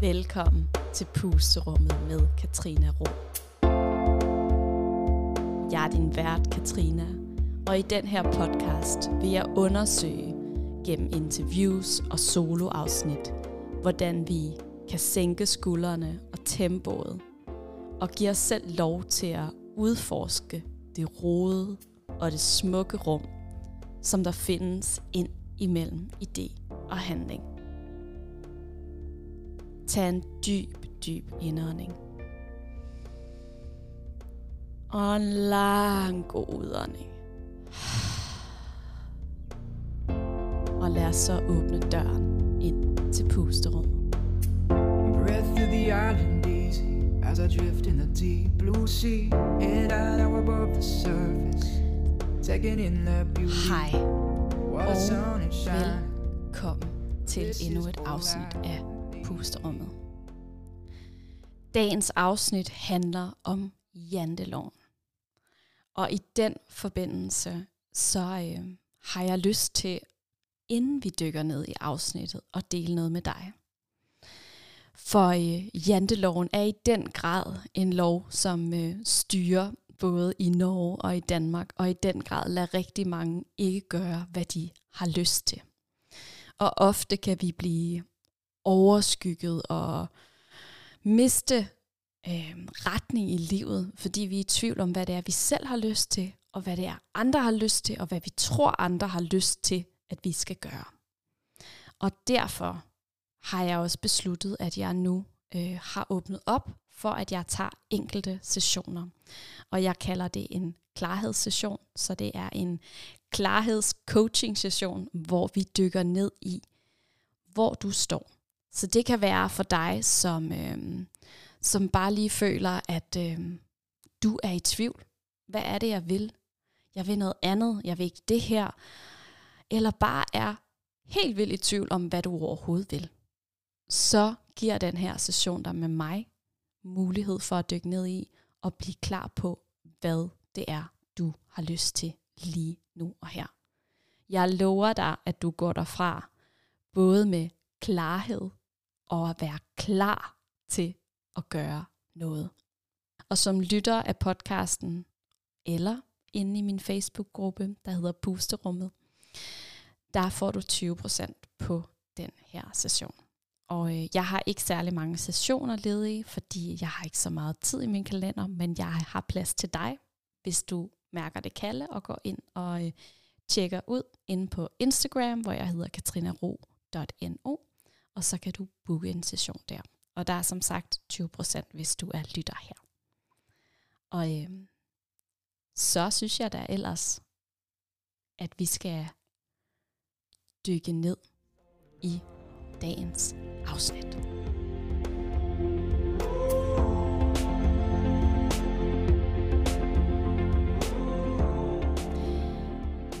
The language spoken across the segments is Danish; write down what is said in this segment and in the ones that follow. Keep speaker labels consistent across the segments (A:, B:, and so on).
A: Velkommen til Pusterummet med Katrina Rå. Jeg er din vært, Katrina, og i den her podcast vil jeg undersøge gennem interviews og soloafsnit, hvordan vi kan sænke skuldrene og tempoet, og give os selv lov til at udforske det rode og det smukke rum, som der findes ind imellem idé og handling. Tag en dyb, dyb indånding. Og en lang god udånding. Og lad os så åbne døren ind til pusterummet.
B: Breath through the island easy as I drift in the deep blue sea. Head out now above the surface, taking in the beauty.
A: Hej
B: and shine.
A: velkommen til endnu et afsnit af Pusterummet. Dagens afsnit handler om janteloven. Og i den forbindelse, så øh, har jeg lyst til, inden vi dykker ned i afsnittet, at dele noget med dig. For øh, janteloven er i den grad en lov, som øh, styrer både i Norge og i Danmark, og i den grad lader rigtig mange ikke gøre, hvad de har lyst til. Og ofte kan vi blive overskygget og miste øh, retning i livet, fordi vi er i tvivl om, hvad det er, vi selv har lyst til, og hvad det er, andre har lyst til, og hvad vi tror, andre har lyst til, at vi skal gøre. Og derfor har jeg også besluttet, at jeg nu øh, har åbnet op for, at jeg tager enkelte sessioner. Og jeg kalder det en klarhedssession, så det er en klarhedscoaching-session, hvor vi dykker ned i, hvor du står. Så det kan være for dig, som, øh, som bare lige føler, at øh, du er i tvivl. Hvad er det, jeg vil? Jeg vil noget andet. Jeg vil ikke det her. Eller bare er helt vildt i tvivl om, hvad du overhovedet vil. Så giver den her session dig med mig mulighed for at dykke ned i og blive klar på, hvad det er, du har lyst til lige nu og her. Jeg lover dig, at du går derfra både med klarhed og at være klar til at gøre noget. Og som lytter af podcasten, eller inde i min Facebook-gruppe, der hedder Pusterummet, der får du 20% på den her session. Og øh, jeg har ikke særlig mange sessioner ledige, fordi jeg har ikke så meget tid i min kalender, men jeg har plads til dig, hvis du mærker det kalde og går ind og øh, tjekker ud inde på Instagram, hvor jeg hedder katrinaro.no, og så kan du booke en session der. Og der er som sagt 20%, hvis du er lytter her. Og øh, så synes jeg da ellers, at vi skal dykke ned i dagens afsnit.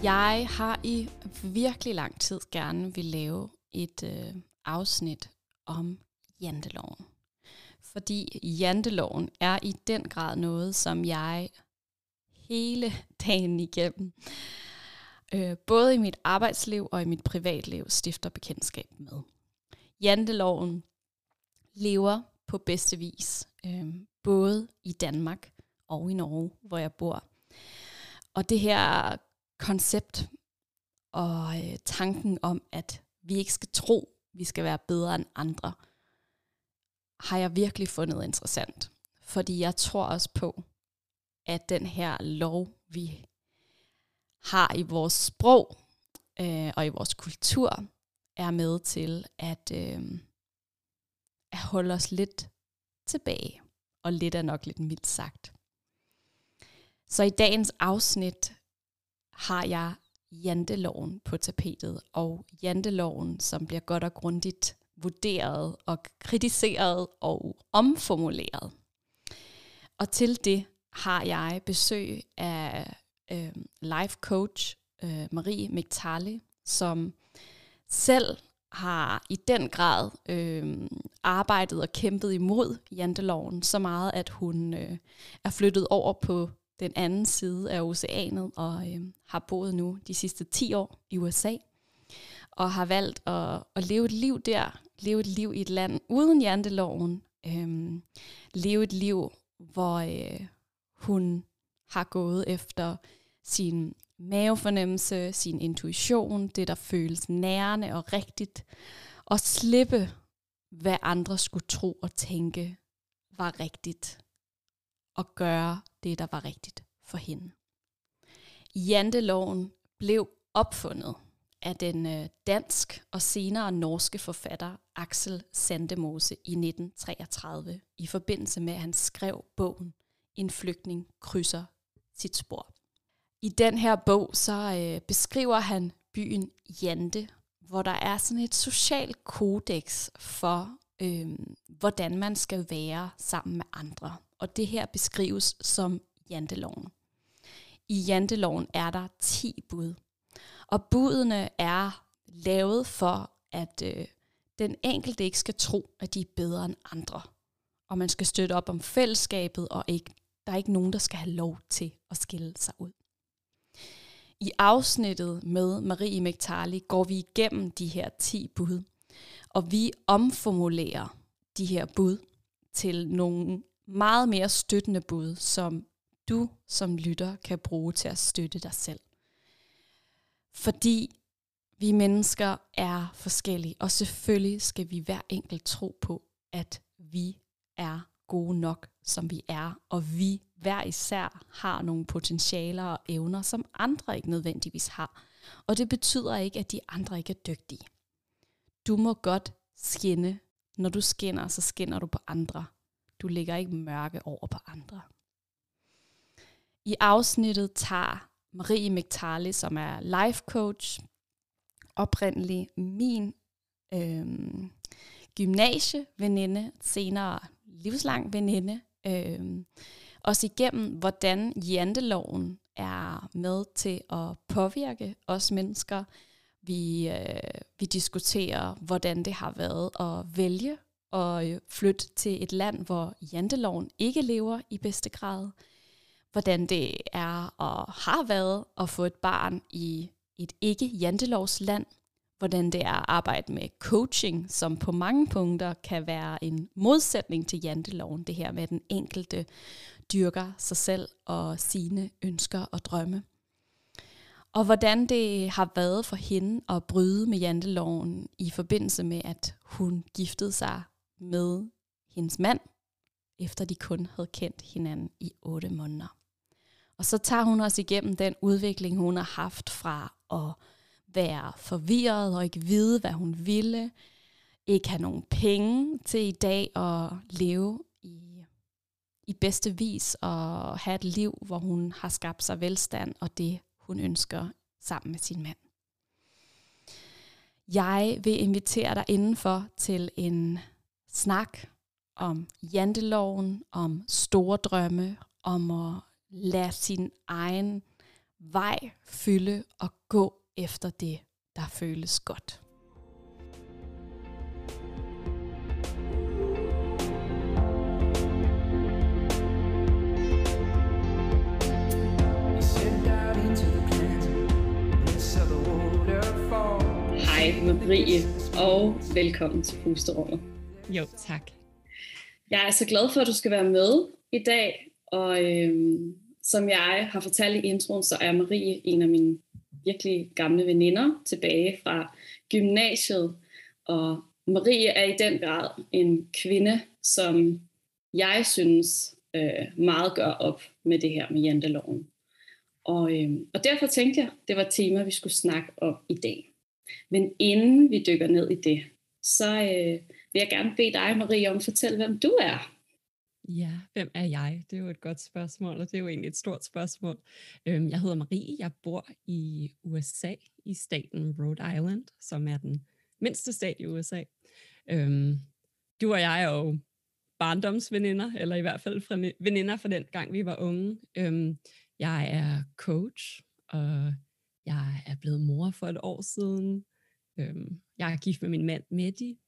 A: Jeg har i virkelig lang tid gerne vil lave et øh, afsnit om janteloven. Fordi janteloven er i den grad noget, som jeg hele dagen igennem, øh, både i mit arbejdsliv og i mit privatliv, stifter bekendtskab med. Janteloven lever på bedste vis, øh, både i Danmark og i Norge, hvor jeg bor. Og det her koncept og øh, tanken om, at vi ikke skal tro, vi skal være bedre end andre, har jeg virkelig fundet interessant. Fordi jeg tror også på, at den her lov, vi har i vores sprog øh, og i vores kultur, er med til at, øh, at holde os lidt tilbage. Og lidt er nok lidt mildt sagt. Så i dagens afsnit har jeg janteloven på tapetet, og janteloven, som bliver godt og grundigt vurderet og kritiseret og omformuleret. Og til det har jeg besøg af øh, life coach øh, Marie Migtali, som selv har i den grad øh, arbejdet og kæmpet imod janteloven så meget, at hun øh, er flyttet over på den anden side af oceanet og øh, har boet nu de sidste 10 år i USA. og har valgt at, at leve et liv der, leve et liv i et land uden janteloven, øh, leve et liv, hvor øh, hun har gået efter sin mavefornemmelse, sin intuition, det der føles nærende og rigtigt, og slippe, hvad andre skulle tro og tænke var rigtigt, og gøre det, der var rigtigt for hende. Janteloven blev opfundet af den øh, dansk og senere norske forfatter Axel Sandemose i 1933 i forbindelse med, at han skrev bogen En flygtning krydser sit spor. I den her bog så øh, beskriver han byen Jante, hvor der er sådan et socialt kodex for, øh, hvordan man skal være sammen med andre. Og det her beskrives som janteloven. I janteloven er der 10 bud. Og budene er lavet for, at øh, den enkelte ikke skal tro, at de er bedre end andre. Og man skal støtte op om fællesskabet, og ikke, der er ikke nogen, der skal have lov til at skille sig ud. I afsnittet med Marie Mektali går vi igennem de her 10 bud, og vi omformulerer de her bud til nogle meget mere støttende bud, som du som lytter kan bruge til at støtte dig selv. Fordi vi mennesker er forskellige, og selvfølgelig skal vi hver enkelt tro på, at vi er gode nok, som vi er, og vi hver især har nogle potentialer og evner, som andre ikke nødvendigvis har. Og det betyder ikke, at de andre ikke er dygtige. Du må godt skinne. Når du skinner, så skinner du på andre. Du lægger ikke mørke over på andre. I afsnittet tager Marie Mctarley, som er life coach, oprindelig min øhm, gymnasieveninde, senere livslang veninde, øhm, også igennem, hvordan janteloven er med til at påvirke os mennesker. Vi, øh, vi diskuterer, hvordan det har været at vælge at flytte til et land, hvor janteloven ikke lever i bedste grad. Hvordan det er og har været at få et barn i et ikke-jantelovsland, hvordan det er at arbejde med coaching, som på mange punkter kan være en modsætning til janteloven, det her med, at den enkelte dyrker sig selv og sine ønsker og drømme. Og hvordan det har været for hende at bryde med janteloven i forbindelse med, at hun giftede sig med hendes mand, efter de kun havde kendt hinanden i otte måneder. Og så tager hun os igennem den udvikling, hun har haft fra at være forvirret og ikke vide, hvad hun ville, ikke have nogen penge til i dag at leve i, i bedste vis og have et liv, hvor hun har skabt sig velstand og det, hun ønsker sammen med sin mand. Jeg vil invitere dig indenfor til en snak om janteloven, om store drømme, om at lade sin egen vej fylde og gå efter det, der føles godt.
C: Hej Marie, og velkommen til Pusterummet.
D: Jo, tak.
C: Jeg er så glad for, at du skal være med i dag, og øhm, som jeg har fortalt i introen, så er Marie en af mine virkelig gamle veninder tilbage fra gymnasiet. Og Marie er i den grad en kvinde, som jeg synes øh, meget gør op med det her med janteloven. Og, øh, og derfor tænkte jeg, det var et tema, vi skulle snakke om i dag. Men inden vi dykker ned i det, så øh, vil jeg gerne bede dig, Marie, om at fortælle, hvem du er.
D: Ja, hvem er jeg? Det er jo et godt spørgsmål, og det er jo egentlig et stort spørgsmål. Øhm, jeg hedder Marie, jeg bor i USA, i staten Rhode Island, som er den mindste stat i USA. Øhm, du og jeg er jo barndomsveninder, eller i hvert fald veninder fra den gang, vi var unge. Øhm, jeg er coach, og jeg er blevet mor for et år siden. Jeg er gift med min mand Medi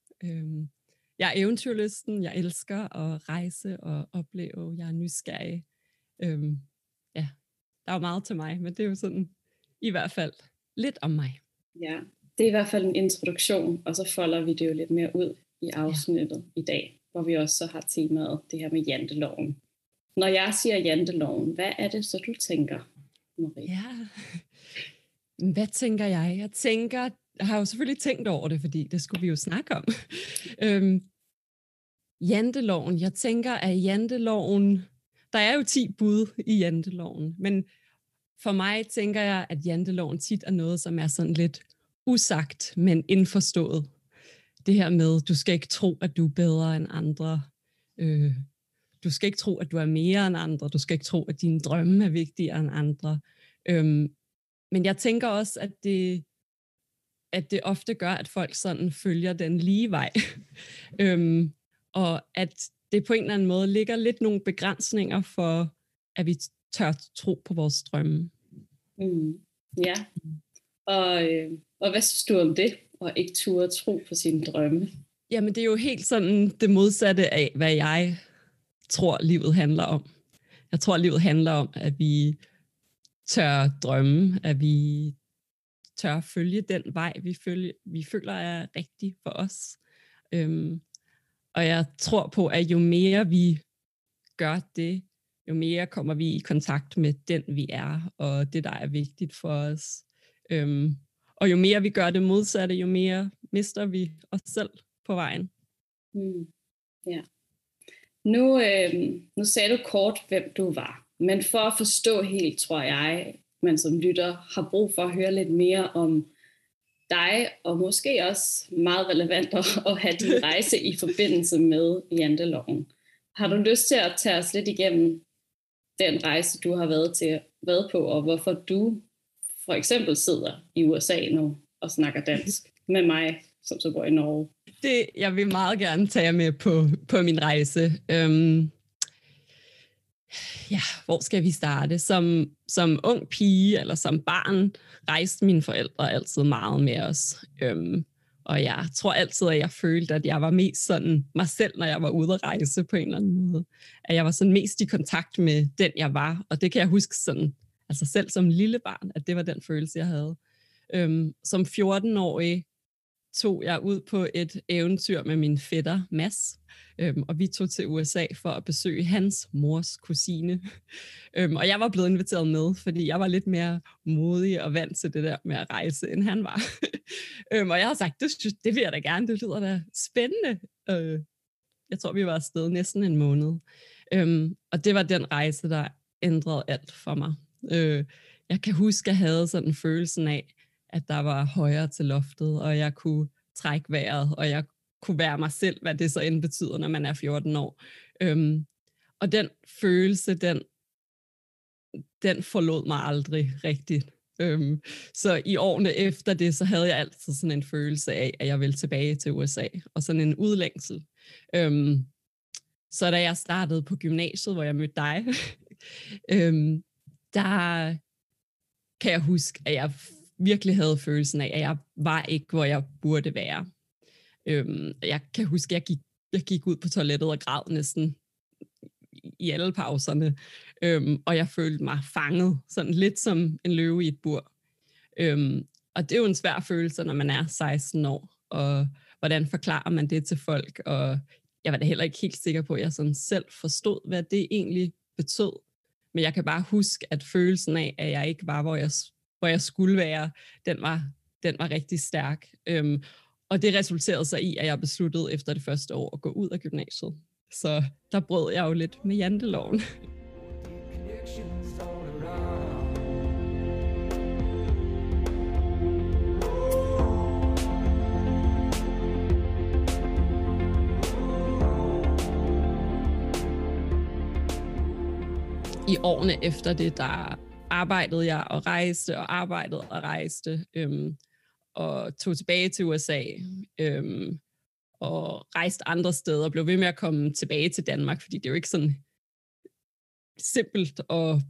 D: jeg er eventyrlysten, jeg elsker at rejse og opleve, jeg er nysgerrig. Øhm, ja, der er jo meget til mig, men det er jo sådan i hvert fald lidt om mig.
C: Ja, det er i hvert fald en introduktion, og så folder vi det jo lidt mere ud i afsnittet ja. i dag, hvor vi også så har temaet det her med janteloven. Når jeg siger janteloven, hvad er det så, du tænker, Marie?
D: Ja, hvad tænker jeg? Jeg tænker, har jo selvfølgelig tænkt over det, fordi det skulle vi jo snakke om. øhm, janteloven, jeg tænker, at janteloven, der er jo 10 bud i janteloven, men for mig tænker jeg, at janteloven tit er noget, som er sådan lidt usagt, men indforstået. Det her med, du skal ikke tro, at du er bedre end andre. Øh, du skal ikke tro, at du er mere end andre. Du skal ikke tro, at dine drømme er vigtigere end andre. Øhm, men jeg tænker også, at det, at det ofte gør, at folk sådan følger den lige vej. øhm, og at det på en eller anden måde ligger lidt nogle begrænsninger for, at vi tør tro på vores drømme.
C: Mm. Ja, og, øh, og hvad synes du om det, og ikke turde tro på sine drømme?
D: Jamen det er jo helt sådan det modsatte af, hvad jeg tror, livet handler om. Jeg tror, livet handler om, at vi tør drømme, at vi tør følge den vej, vi, følge, vi føler er rigtig for os. Øhm, og jeg tror på, at jo mere vi gør det, jo mere kommer vi i kontakt med den, vi er, og det, der er vigtigt for os. Øhm, og jo mere vi gør det modsatte, jo mere mister vi os selv på vejen.
C: Mm. Ja. Nu, øh, nu sagde du kort, hvem du var. Men for at forstå helt, tror jeg, man som lytter har brug for at høre lidt mere om dig, og måske også meget relevant at have din rejse i forbindelse med janteloven. Har du lyst til at tage os lidt igennem den rejse, du har været, til, været på, og hvorfor du for eksempel sidder i USA nu og snakker dansk med mig, som så bor i Norge?
D: Det, jeg vil meget gerne tage med på, på min rejse. Øhm, ja, hvor skal vi starte? Som, som ung pige eller som barn rejste mine forældre altid meget med os. Øhm, og jeg tror altid, at jeg følte, at jeg var mest sådan mig selv, når jeg var ude at rejse på en eller anden måde. At jeg var sådan mest i kontakt med den, jeg var. Og det kan jeg huske sådan, altså selv som lille barn, at det var den følelse, jeg havde. Øhm, som 14-årig tog jeg ud på et eventyr med min fætter Mads, øhm, og vi tog til USA for at besøge hans mors kusine. Øhm, og jeg var blevet inviteret med, fordi jeg var lidt mere modig og vant til det der med at rejse, end han var. øhm, og jeg har sagt, det, det vil jeg da gerne, det lyder da spændende. Øh, jeg tror, vi var afsted næsten en måned. Øhm, og det var den rejse, der ændrede alt for mig. Øh, jeg kan huske, at jeg havde sådan følelsen af, at der var højere til loftet, og jeg kunne trække vejret, og jeg kunne være mig selv, hvad det så end betyder, når man er 14 år. Øhm, og den følelse, den, den forlod mig aldrig rigtigt. Øhm, så i årene efter det, så havde jeg altid sådan en følelse af, at jeg ville tilbage til USA, og sådan en udlængsel. Øhm, så da jeg startede på gymnasiet, hvor jeg mødte dig, øhm, der kan jeg huske, at jeg virkelig havde følelsen af, at jeg var ikke, hvor jeg burde være. Øhm, jeg kan huske, at jeg gik, jeg gik ud på toilettet og græd næsten i alle pauserne, øhm, og jeg følte mig fanget, sådan lidt som en løve i et bur. Øhm, og det er jo en svær følelse, når man er 16 år, og hvordan forklarer man det til folk, og jeg var da heller ikke helt sikker på, at jeg sådan selv forstod, hvad det egentlig betød. Men jeg kan bare huske, at følelsen af, at jeg ikke var, hvor jeg hvor jeg skulle være, den var, den var rigtig stærk. Øhm, og det resulterede sig i, at jeg besluttede efter det første år at gå ud af gymnasiet. Så der brød jeg jo lidt med janteloven. I årene efter det, der arbejdede jeg og rejste og arbejdede og rejste, øhm, og tog tilbage til USA, øhm, og rejste andre steder, og blev ved med at komme tilbage til Danmark, fordi det er jo ikke sådan simpelt at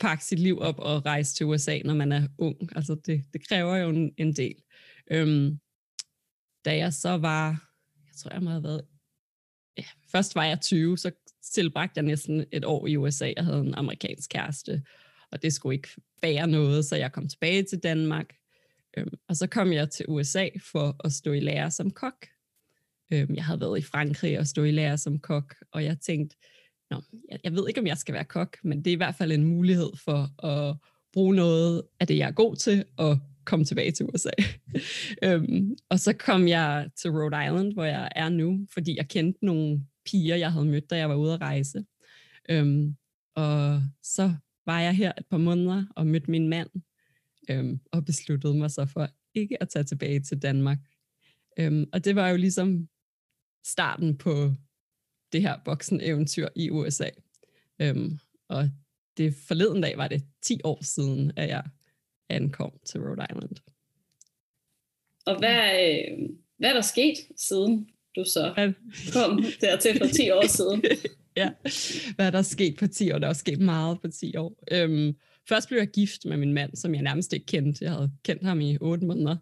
D: pakke sit liv op og rejse til USA, når man er ung. Altså det, det kræver jo en, en del. Øhm, da jeg så var, jeg tror jeg må have været, ja, først var jeg 20, så tilbragte jeg næsten et år i USA. Jeg havde en amerikansk kæreste, og det skulle ikke være noget, så jeg kom tilbage til Danmark. Øhm, og så kom jeg til USA for at stå i lære som kok. Øhm, jeg havde været i Frankrig og stå i lære som kok, og jeg tænkte, Nå, jeg, jeg ved ikke, om jeg skal være kok, men det er i hvert fald en mulighed for at bruge noget af det, jeg er god til, og komme tilbage til USA. øhm, og så kom jeg til Rhode Island, hvor jeg er nu, fordi jeg kendte nogle piger, jeg havde mødt, da jeg var ude at rejse. Øhm, og så var jeg her et par måneder og mødte min mand, øhm, og besluttede mig så for ikke at tage tilbage til Danmark. Øhm, og det var jo ligesom starten på det her voksen-eventyr i USA. Øhm, og det forleden dag var det 10 år siden, at jeg ankom til Rhode Island.
C: Og hvad, øh, hvad er der sket siden du så kom dertil for 10 år siden?
D: ja, hvad er der sket på 10 år? Der er sket meget på 10 år. Øhm, først blev jeg gift med min mand, som jeg nærmest ikke kendte. Jeg havde kendt ham i 8 måneder.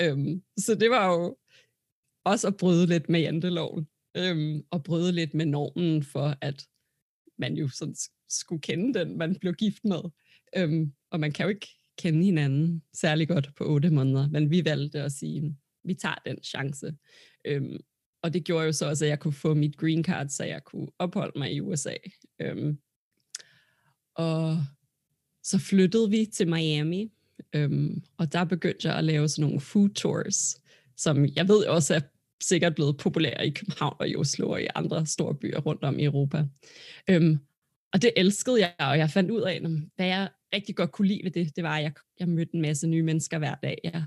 D: Øhm, så det var jo også at bryde lidt med janteloven. Øhm, og bryde lidt med normen for, at man jo sådan skulle kende den, man blev gift med. Øhm, og man kan jo ikke kende hinanden særlig godt på 8 måneder, men vi valgte at sige, vi tager den chance. Øhm, og det gjorde jo så også, at jeg kunne få mit green card, så jeg kunne opholde mig i USA. Øhm, og så flyttede vi til Miami, øhm, og der begyndte jeg at lave sådan nogle food tours, som jeg ved også er sikkert blevet populære i København og i Oslo og i andre store byer rundt om i Europa. Øhm, og det elskede jeg, og jeg fandt ud af, hvad jeg rigtig godt kunne lide ved det, det var, at jeg, jeg mødte en masse nye mennesker hver dag. Jeg,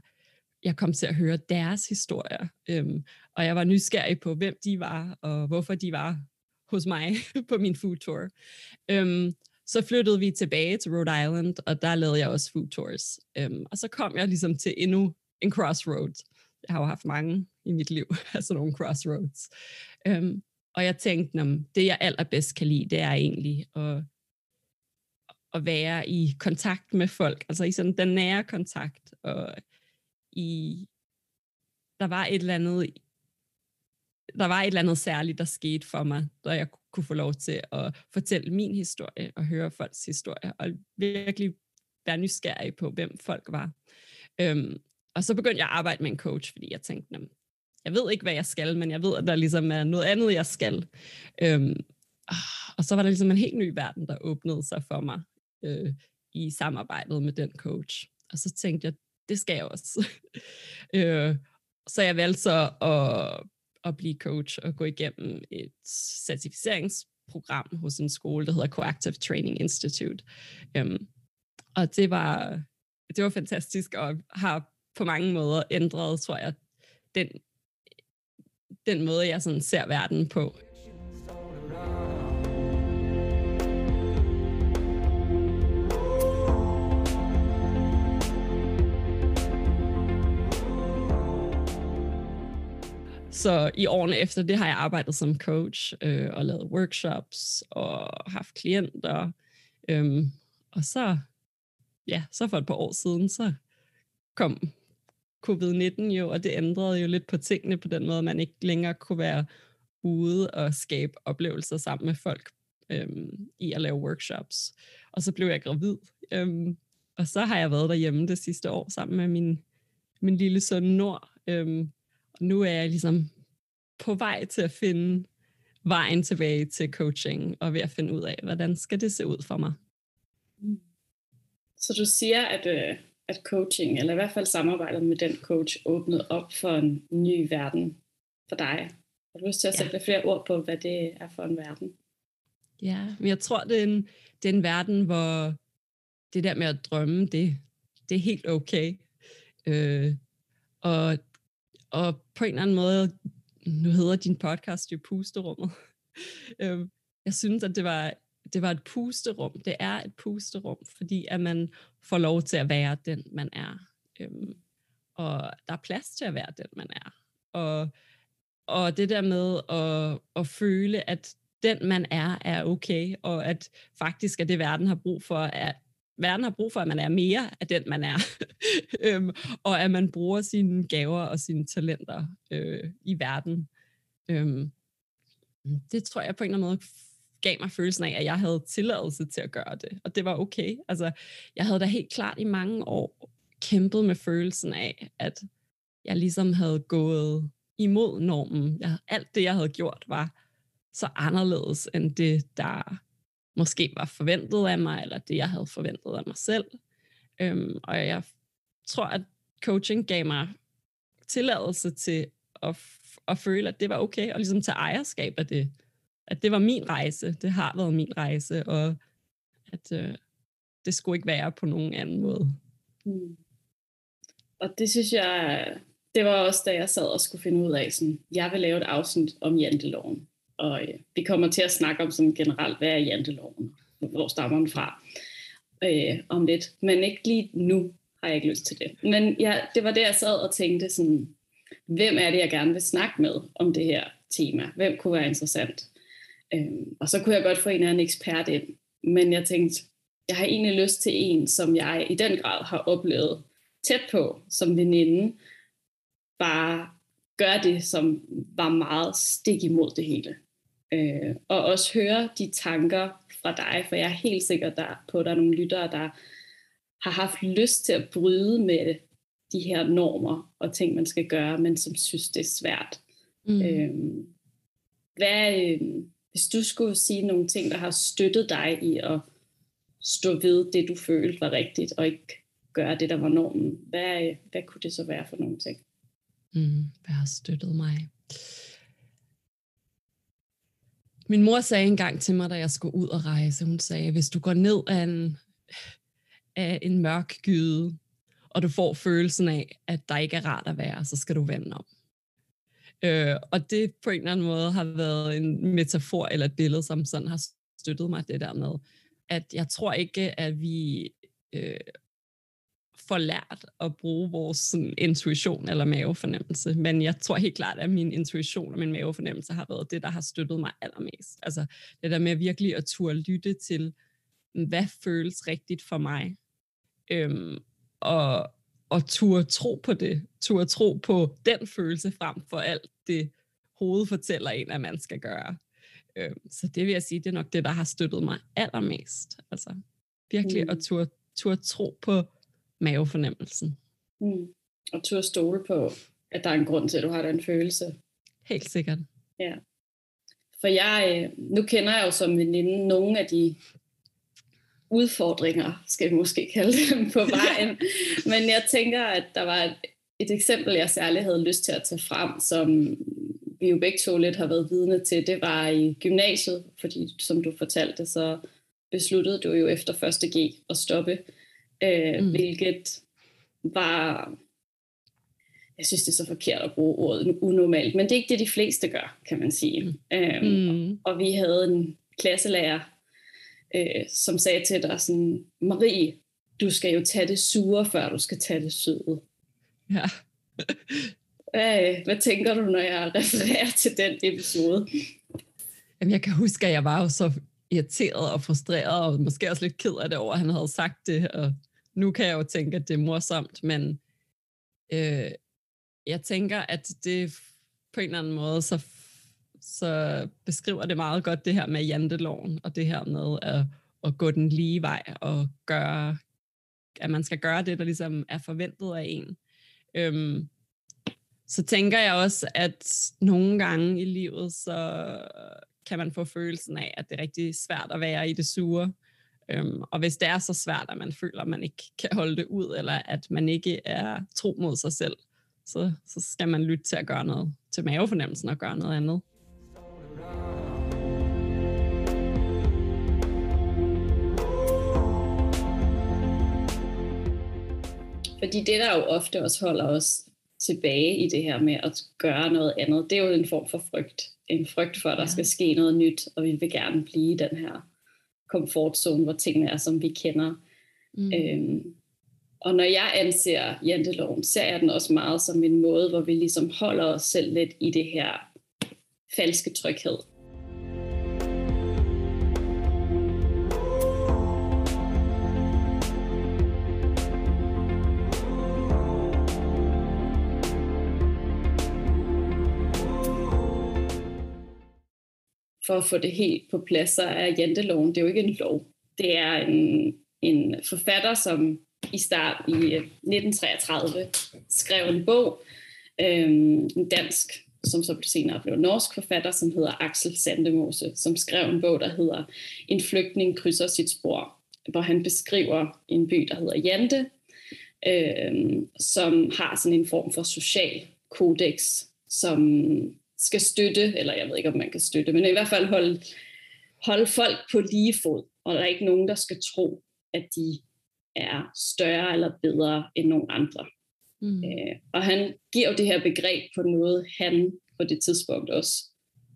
D: jeg kom til at høre deres historier, øhm, og jeg var nysgerrig på, hvem de var, og hvorfor de var hos mig på min food tour. Øhm, så flyttede vi tilbage til Rhode Island, og der lavede jeg også food tours. Øhm, og så kom jeg ligesom til endnu en crossroads. Jeg har jo haft mange i mit liv, altså nogle crossroads. Øhm, og jeg tænkte, det jeg allerbedst kan lide, det er egentlig at, at være i kontakt med folk, altså i sådan den nære kontakt, og i, der var et eller andet, der var et eller andet særligt, der skete for mig, da jeg kunne få lov til at fortælle min historie, og høre folks historie, og virkelig være nysgerrig på, hvem folk var. Øhm, og så begyndte jeg at arbejde med en coach, fordi jeg tænkte, jeg ved ikke, hvad jeg skal, men jeg ved, at der ligesom er noget andet, jeg skal. Øhm, og så var der ligesom en helt ny verden, der åbnede sig for mig øh, i samarbejdet med den coach. Og så tænkte jeg, det skal jeg også. øh, så jeg valgte så at, at blive coach og gå igennem et certificeringsprogram hos en skole, der hedder Coactive Training Institute. Øhm, og det var, det var fantastisk, og har på mange måder ændret, tror jeg, den den måde, jeg sådan ser verden på. Så i årene efter det har jeg arbejdet som coach øh, og lavet workshops og haft klienter. Øhm, og så, ja, så for et par år siden, så kom covid-19 jo, og det ændrede jo lidt på tingene på den måde, at man ikke længere kunne være ude og skabe oplevelser sammen med folk øhm, i at lave workshops. Og så blev jeg gravid, øhm, og så har jeg været derhjemme det sidste år sammen med min, min lille søn Nord. Øhm, nu er jeg ligesom på vej til at finde vejen tilbage til coaching, og ved at finde ud af, hvordan skal det se ud for mig.
C: Så du siger, at øh, at coaching, eller i hvert fald samarbejdet med den coach, åbnede op for en ny verden for dig. Har du lyst til at sætte ja. flere ord på, hvad det er for en verden?
D: Ja, men jeg tror, det er en, det er en verden, hvor det der med at drømme, det, det er helt okay. Øh, og, og på en eller anden måde, nu hedder din podcast jo Pusterummet. Øhm, jeg synes, at det var det var et pusterum. Det er et pusterum, fordi at man får lov til at være den, man er. Øhm, og der er plads til at være den, man er. Og, og det der med at, at føle, at den, man er, er okay, og at faktisk at det, verden har brug for, er, verden har brug for, at man er mere af den, man er. øhm, og at man bruger sine gaver og sine talenter øh, i verden. Øhm, det tror jeg på en eller anden måde gav mig følelsen af, at jeg havde tilladelse til at gøre det, og det var okay. Altså, jeg havde da helt klart i mange år kæmpet med følelsen af, at jeg ligesom havde gået imod normen. Jeg, alt det, jeg havde gjort, var så anderledes end det, der måske var forventet af mig, eller det, jeg havde forventet af mig selv. Øhm, og jeg tror, at coaching gav mig tilladelse til at, at føle, at det var okay, og ligesom tage ejerskab af det. At det var min rejse, det har været min rejse, og at øh, det skulle ikke være på nogen anden måde. Mm.
C: Og det synes jeg, det var også da jeg sad og skulle finde ud af, sådan, jeg vil lave et afsnit om janteloven. Og øh, vi kommer til at snakke om sådan generelt, hvad er janteloven? Hvor stammer den fra? Øh, om lidt. Men ikke lige nu har jeg ikke lyst til det. Men ja, det var det, jeg sad og tænkte sådan, hvem er det, jeg gerne vil snakke med om det her tema? Hvem kunne være interessant? Øhm, og så kunne jeg godt få en anden ekspert ind. Men jeg tænkte, jeg har egentlig lyst til en, som jeg i den grad har oplevet tæt på som veninde, bare gør det, som var meget stik imod det hele. Øh, og også høre de tanker fra dig, for jeg er helt sikker der, på, at der er nogle lyttere, der har haft lyst til at bryde med de her normer og ting, man skal gøre, men som synes, det er svært. Mm. Øh, hvad, øh, hvis du skulle sige nogle ting, der har støttet dig i at stå ved det, du følte var rigtigt, og ikke gøre det, der var normen, hvad, hvad kunne det så være for nogle ting?
D: Mm, hvad har støttet mig? Min mor sagde engang til mig, da jeg skulle ud og rejse, hun sagde, hvis du går ned af en, af en mørk gyde, og du får følelsen af, at der ikke er rart at være, så skal du vende om. Øh, og det på en eller anden måde har været en metafor eller et billede, som sådan har støttet mig det der med, at jeg tror ikke, at vi øh, får lært at bruge vores sådan, intuition eller mavefornemmelse. Men jeg tror helt klart, at min intuition og min mavefornemmelse har været det, der har støttet mig allermest. Altså det der med virkelig at turde lytte til, hvad føles rigtigt for mig. Øhm, og, og turde tro på det. Turde tro på den følelse frem for alt det, hovedet fortæller en, at man skal gøre. Øhm, så det vil jeg sige, det er nok det, der har støttet mig allermest. Altså virkelig mm. at turde, turde tro på mavefornemmelsen.
C: Mm. Og turde stole på, at der er en grund til, at du har den følelse.
D: Helt sikkert.
C: Ja. For jeg, øh, nu kender jeg jo som veninde nogle af de udfordringer, skal vi måske kalde dem, på vejen. Men jeg tænker, at der var et, et eksempel, jeg særligt havde lyst til at tage frem, som vi jo begge to lidt har været vidne til. Det var i gymnasiet, fordi som du fortalte, så besluttede du jo efter første G at stoppe øh, mm. hvilket var, jeg synes det er så forkert at bruge ordet unormalt, men det er ikke det, de fleste gør, kan man sige. Mm. Øhm, mm. Og vi havde en klasselærer, øh, som sagde til dig sådan, Marie, du skal jo tage det sure, før du skal tage det søde.
D: Ja.
C: hvad, hvad tænker du, når jeg refererer til den episode?
D: Jamen, jeg kan huske, at jeg var jo så irriteret og frustreret, og måske også lidt ked af det over, at han havde sagt det, og nu kan jeg jo tænke, at det er morsomt, men øh, jeg tænker, at det på en eller anden måde, så, så beskriver det meget godt det her med janteloven, og det her med at, at gå den lige vej, og gøre, at man skal gøre det, der ligesom er forventet af en. Øhm, så tænker jeg også, at nogle gange i livet, så kan man få følelsen af, at det er rigtig svært at være i det sure. Øhm, og hvis det er så svært, at man føler, at man ikke kan holde det ud, eller at man ikke er tro mod sig selv, så, så skal man lytte til at gøre noget, til mavefornemmelsen og gøre noget andet.
C: Fordi det, der jo ofte også holder os tilbage i det her med at gøre noget andet, det er jo en form for frygt. En frygt for, at der ja. skal ske noget nyt, og vi vil gerne blive den her komfortzone, hvor tingene er, som vi kender. Mm. Øhm, og når jeg anser janteloven, ser jeg den også meget som en måde, hvor vi ligesom holder os selv lidt i det her falske tryghed. For at få det helt på plads, så er janteloven, det er jo ikke en lov. Det er en, en forfatter, som i start i øh, 1933 skrev en bog, øh, en dansk, som så senere blev norsk forfatter, som hedder Axel Sandemose, som skrev en bog, der hedder En flygtning krydser sit spor, hvor han beskriver en by, der hedder Jante, øh, som har sådan en form for social kodex, som skal støtte, eller jeg ved ikke, om man kan støtte, men i hvert fald holde, holde folk på lige fod, og der er ikke nogen, der skal tro, at de er større eller bedre end nogen andre. Mm. Øh, og han giver jo det her begreb på noget, han på det tidspunkt også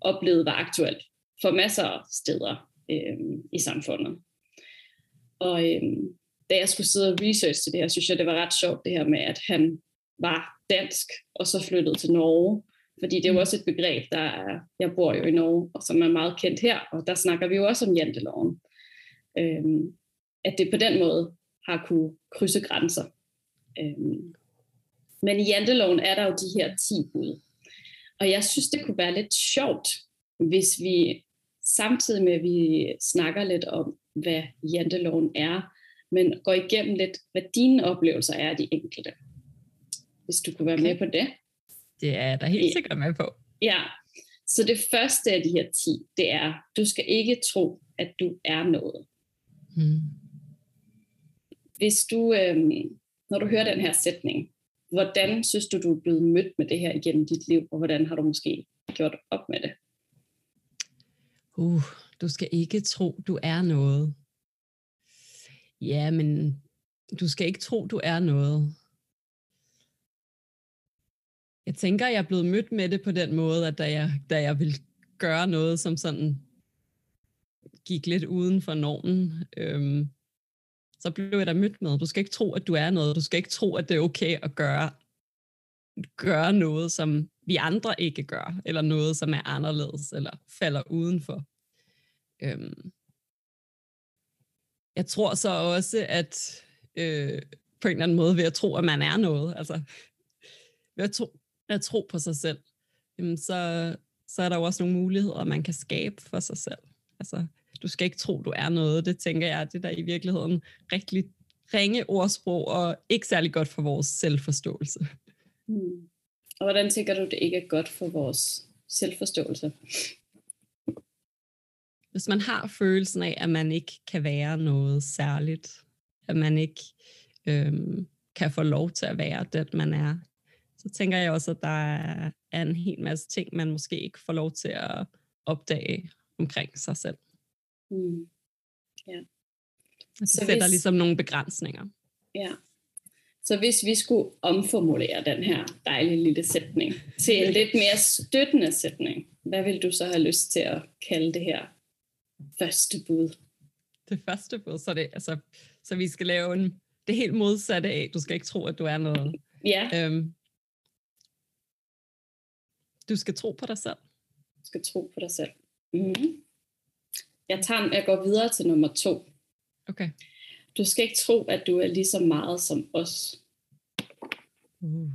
C: oplevede var aktuelt for masser af steder øh, i samfundet. Og øh, da jeg skulle sidde og research til det her, synes jeg, det var ret sjovt det her med, at han var dansk, og så flyttede til Norge. Fordi det er jo mm. også et begreb, der er, jeg bor jo i Norge, og som er meget kendt her, og der snakker vi jo også om janteloven. Øhm, at det på den måde har kunne krydse grænser. Øhm, men i janteloven er der jo de her 10 bud. Og jeg synes, det kunne være lidt sjovt, hvis vi samtidig med, at vi snakker lidt om, hvad janteloven er, men går igennem lidt, hvad dine oplevelser er af de enkelte. Hvis du kunne være okay. med på det.
D: Det er da helt sikkert med på.
C: Ja, så det første af de her 10, det er, du skal ikke tro, at du er noget. Hmm. Hvis du, øhm, når du hører den her sætning, hvordan synes du, du er blevet mødt med det her igennem dit liv, og hvordan har du måske gjort op med det?
D: Uh, du skal ikke tro, du er noget. Ja, men du skal ikke tro, du er noget. Jeg tænker, jeg er blevet mødt med det på den måde, at da jeg, da jeg vil gøre noget, som sådan gik lidt uden for normen, øhm, så blev jeg da mødt med, du skal ikke tro, at du er noget. Du skal ikke tro, at det er okay at gøre, gøre noget, som vi andre ikke gør, eller noget, som er anderledes, eller falder udenfor. Øhm, jeg tror så også, at øh, på en eller anden måde ved at tro, at man er noget, altså ved at tro, at tro på sig selv, jamen så, så er der jo også nogle muligheder, man kan skabe for sig selv. Altså, du skal ikke tro, du er noget. Det tænker jeg, det der i virkeligheden rigtig ringe ordsprog, og ikke særlig godt for vores selvforståelse.
C: Hmm. Og hvordan tænker du, det ikke er godt for vores selvforståelse?
D: Hvis man har følelsen af, at man ikke kan være noget særligt, at man ikke øhm, kan få lov til at være den, man er, så tænker jeg også, at der er en hel masse ting, man måske ikke får lov til at opdage omkring sig selv. Mm. Ja. Det så sætter hvis, ligesom nogle begrænsninger.
C: Ja. Så hvis vi skulle omformulere den her dejlige lille sætning til en lidt mere støttende sætning, hvad vil du så have lyst til at kalde det her første bud?
D: Det første bud, så, det, altså, så vi skal lave en, det helt modsatte af, du skal ikke tro, at du er noget.
C: Ja. Øhm,
D: du skal tro på dig selv.
C: Du skal tro på dig selv. Mm-hmm. Jeg, tager, jeg går videre til nummer to.
D: Okay.
C: Du skal ikke tro, at du er lige så meget som os.
D: Uh.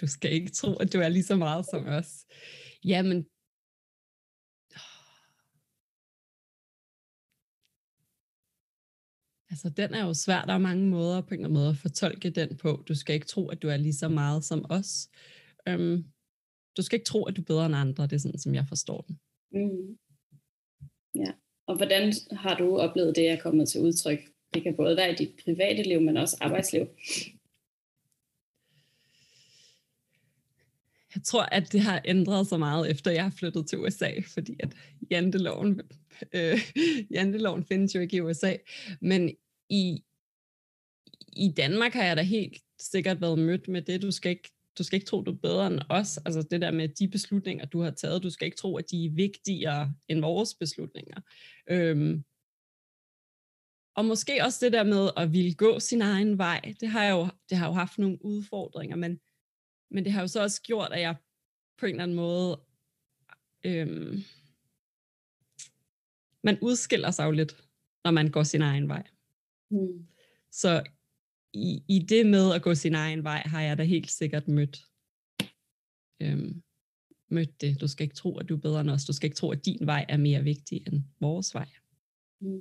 D: Du skal ikke tro, at du er lige så meget som os. Jamen, Altså, den er jo svær. Der er mange måder på en eller anden måde at fortolke den på. Du skal ikke tro, at du er lige så meget som os. Um, du skal ikke tro, at du er bedre end andre. Det er sådan, som jeg forstår den. Mm.
C: Ja, og hvordan har du oplevet det, er kommet til udtryk? Det kan både være i dit private liv, men også arbejdsliv.
D: Jeg tror, at det har ændret sig meget, efter jeg har flyttet til USA, fordi at janteloven, øh, janteloven findes jo ikke i USA. Men i, i Danmark har jeg da helt sikkert været mødt med det, du skal ikke du skal ikke tro, du er bedre end os. Altså det der med de beslutninger, du har taget, du skal ikke tro, at de er vigtigere end vores beslutninger. Øhm, og måske også det der med at ville gå sin egen vej, det har, jo, det har jo haft nogle udfordringer, men, men det har jo så også gjort, at jeg på en eller anden måde, øhm, man udskiller sig jo lidt, når man går sin egen vej. Mm. Så i, i det med at gå sin egen vej, har jeg da helt sikkert mødt, øhm, mødt det. Du skal ikke tro, at du er bedre end os. Du skal ikke tro, at din vej er mere vigtig end vores vej.
C: Mm.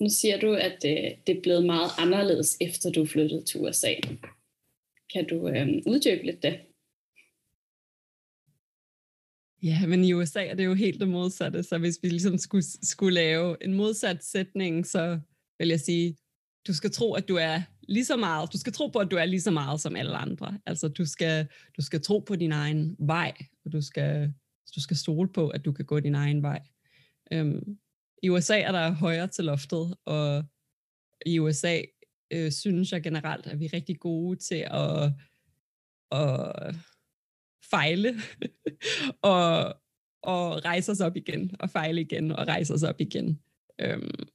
C: Nu siger du, at øh, det er blevet meget anderledes, efter du flyttede til USA. Kan du øh, uddybe lidt det?
D: Ja, men i USA er det jo helt det modsatte, så hvis vi ligesom skulle, skulle lave en modsat sætning, så vil jeg sige, du skal tro, at du er lige så meget, du skal tro på, at du er lige så meget som alle andre. Altså, du skal, du skal tro på din egen vej, og du skal, du skal stole på, at du kan gå din egen vej. Øhm, I USA er der højere til loftet, og i USA øh, synes jeg generelt, at vi er rigtig gode til at, at fejle, og, og rejse os op igen, og fejle igen, og rejse os op igen. Øhm,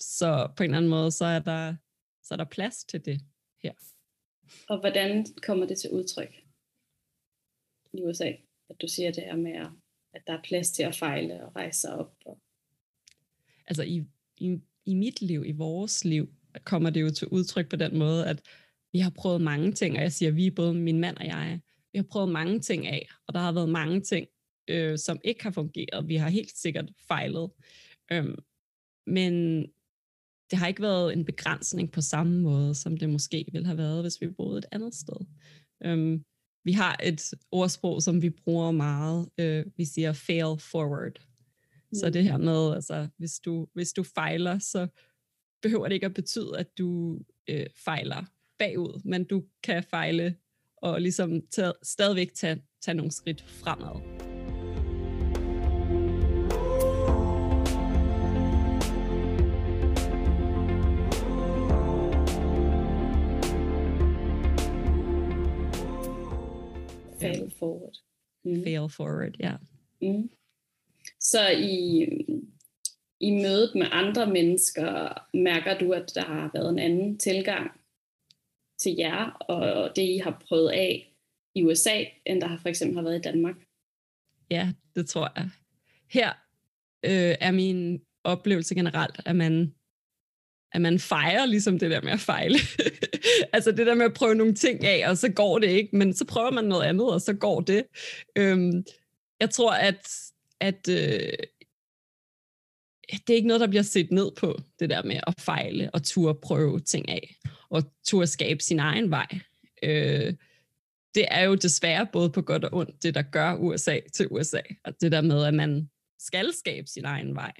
D: så på en eller anden måde, så er der, så er der plads til det her.
C: Og hvordan kommer det til udtryk i USA? At du siger det her med, at der er plads til at fejle og rejse sig op. Og...
D: Altså i, i, i mit liv, i vores liv, kommer det jo til udtryk på den måde, at vi har prøvet mange ting, og jeg siger, vi både min mand og jeg, vi har prøvet mange ting af, og der har været mange ting, øh, som ikke har fungeret. Vi har helt sikkert fejlet. Øhm, men det har ikke været en begrænsning på samme måde, som det måske ville have været, hvis vi boede et andet sted. Øhm, vi har et ordsprog, som vi bruger meget. Øh, vi siger fail forward. Mm. Så det her med, altså, hvis du, hvis du fejler, så behøver det ikke at betyde, at du øh, fejler bagud, men du kan fejle og ligesom tage, stadigvæk tage, tage nogle skridt fremad. Mm. Fail forward, ja.
C: Mm. Så i, i mødet med andre mennesker, mærker du, at der har været en anden tilgang til jer, og det I har prøvet af i USA, end der har for eksempel har været i Danmark?
D: Ja, det tror jeg. Her øh, er min oplevelse generelt, at man at man fejrer ligesom det der med at fejle. altså det der med at prøve nogle ting af, og så går det ikke, men så prøver man noget andet, og så går det. Øhm, jeg tror, at, at øh, det er ikke noget, der bliver set ned på, det der med at fejle og turde prøve ting af, og turde skabe sin egen vej. Øh, det er jo desværre både på godt og ondt, det der gør USA til USA, og det der med, at man skal skabe sin egen vej.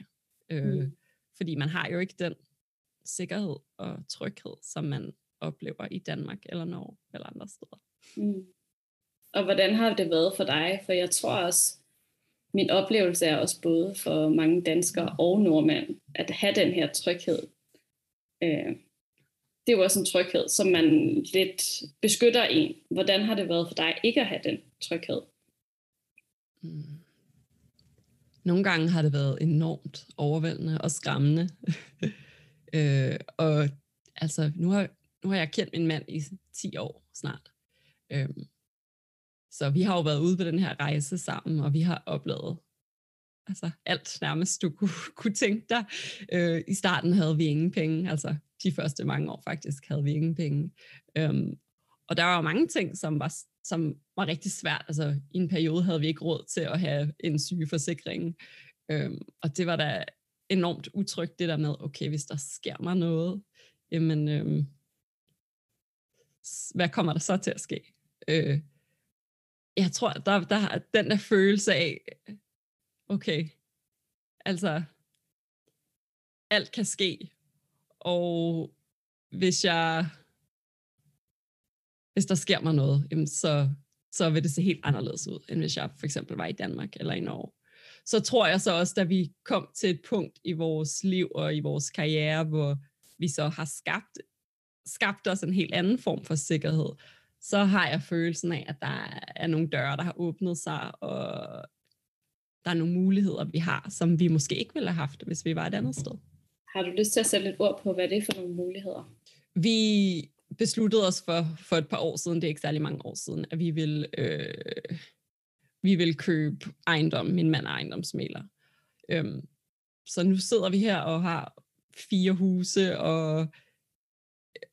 D: Øh, mm. Fordi man har jo ikke den sikkerhed og tryghed, som man oplever i Danmark eller Norge eller andre steder. Mm.
C: Og hvordan har det været for dig? For jeg tror også, min oplevelse er også både for mange danskere og nordmænd, at have den her tryghed. Øh, det er jo også en tryghed, som man lidt beskytter en. Hvordan har det været for dig ikke at have den tryghed? Mm.
D: Nogle gange har det været enormt overvældende og skræmmende. Øh, og altså, nu har, nu har jeg kendt min mand i 10 år snart. Øh, så vi har jo været ude på den her rejse sammen, og vi har oplevet altså alt nærmest, du kunne, kunne tænke dig. Øh, I starten havde vi ingen penge, altså de første mange år faktisk havde vi ingen penge. Øhm, og der var jo mange ting, som var, som var rigtig svært. Altså i en periode havde vi ikke råd til at have en sygeforsikring. Øhm, og det var da enormt utrygt, det der med, okay, hvis der sker mig noget, jamen, øhm, hvad kommer der så til at ske? Øh, jeg tror, der, der har den der følelse af, okay, altså, alt kan ske, og hvis jeg, hvis der sker mig noget, jamen så, så vil det se helt anderledes ud, end hvis jeg for eksempel var i Danmark eller i Norge så tror jeg så også, da vi kom til et punkt i vores liv og i vores karriere, hvor vi så har skabt, skabt os en helt anden form for sikkerhed, så har jeg følelsen af, at der er nogle døre, der har åbnet sig, og der er nogle muligheder, vi har, som vi måske ikke ville have haft, hvis vi var et andet sted.
C: Har du lyst til at sætte lidt ord på, hvad det er for nogle muligheder?
D: Vi besluttede os for, for et par år siden, det er ikke særlig mange år siden, at vi vil øh, vi vil købe ejendom. Min mand er ejendomsmaler. Øhm, så nu sidder vi her og har fire huse og,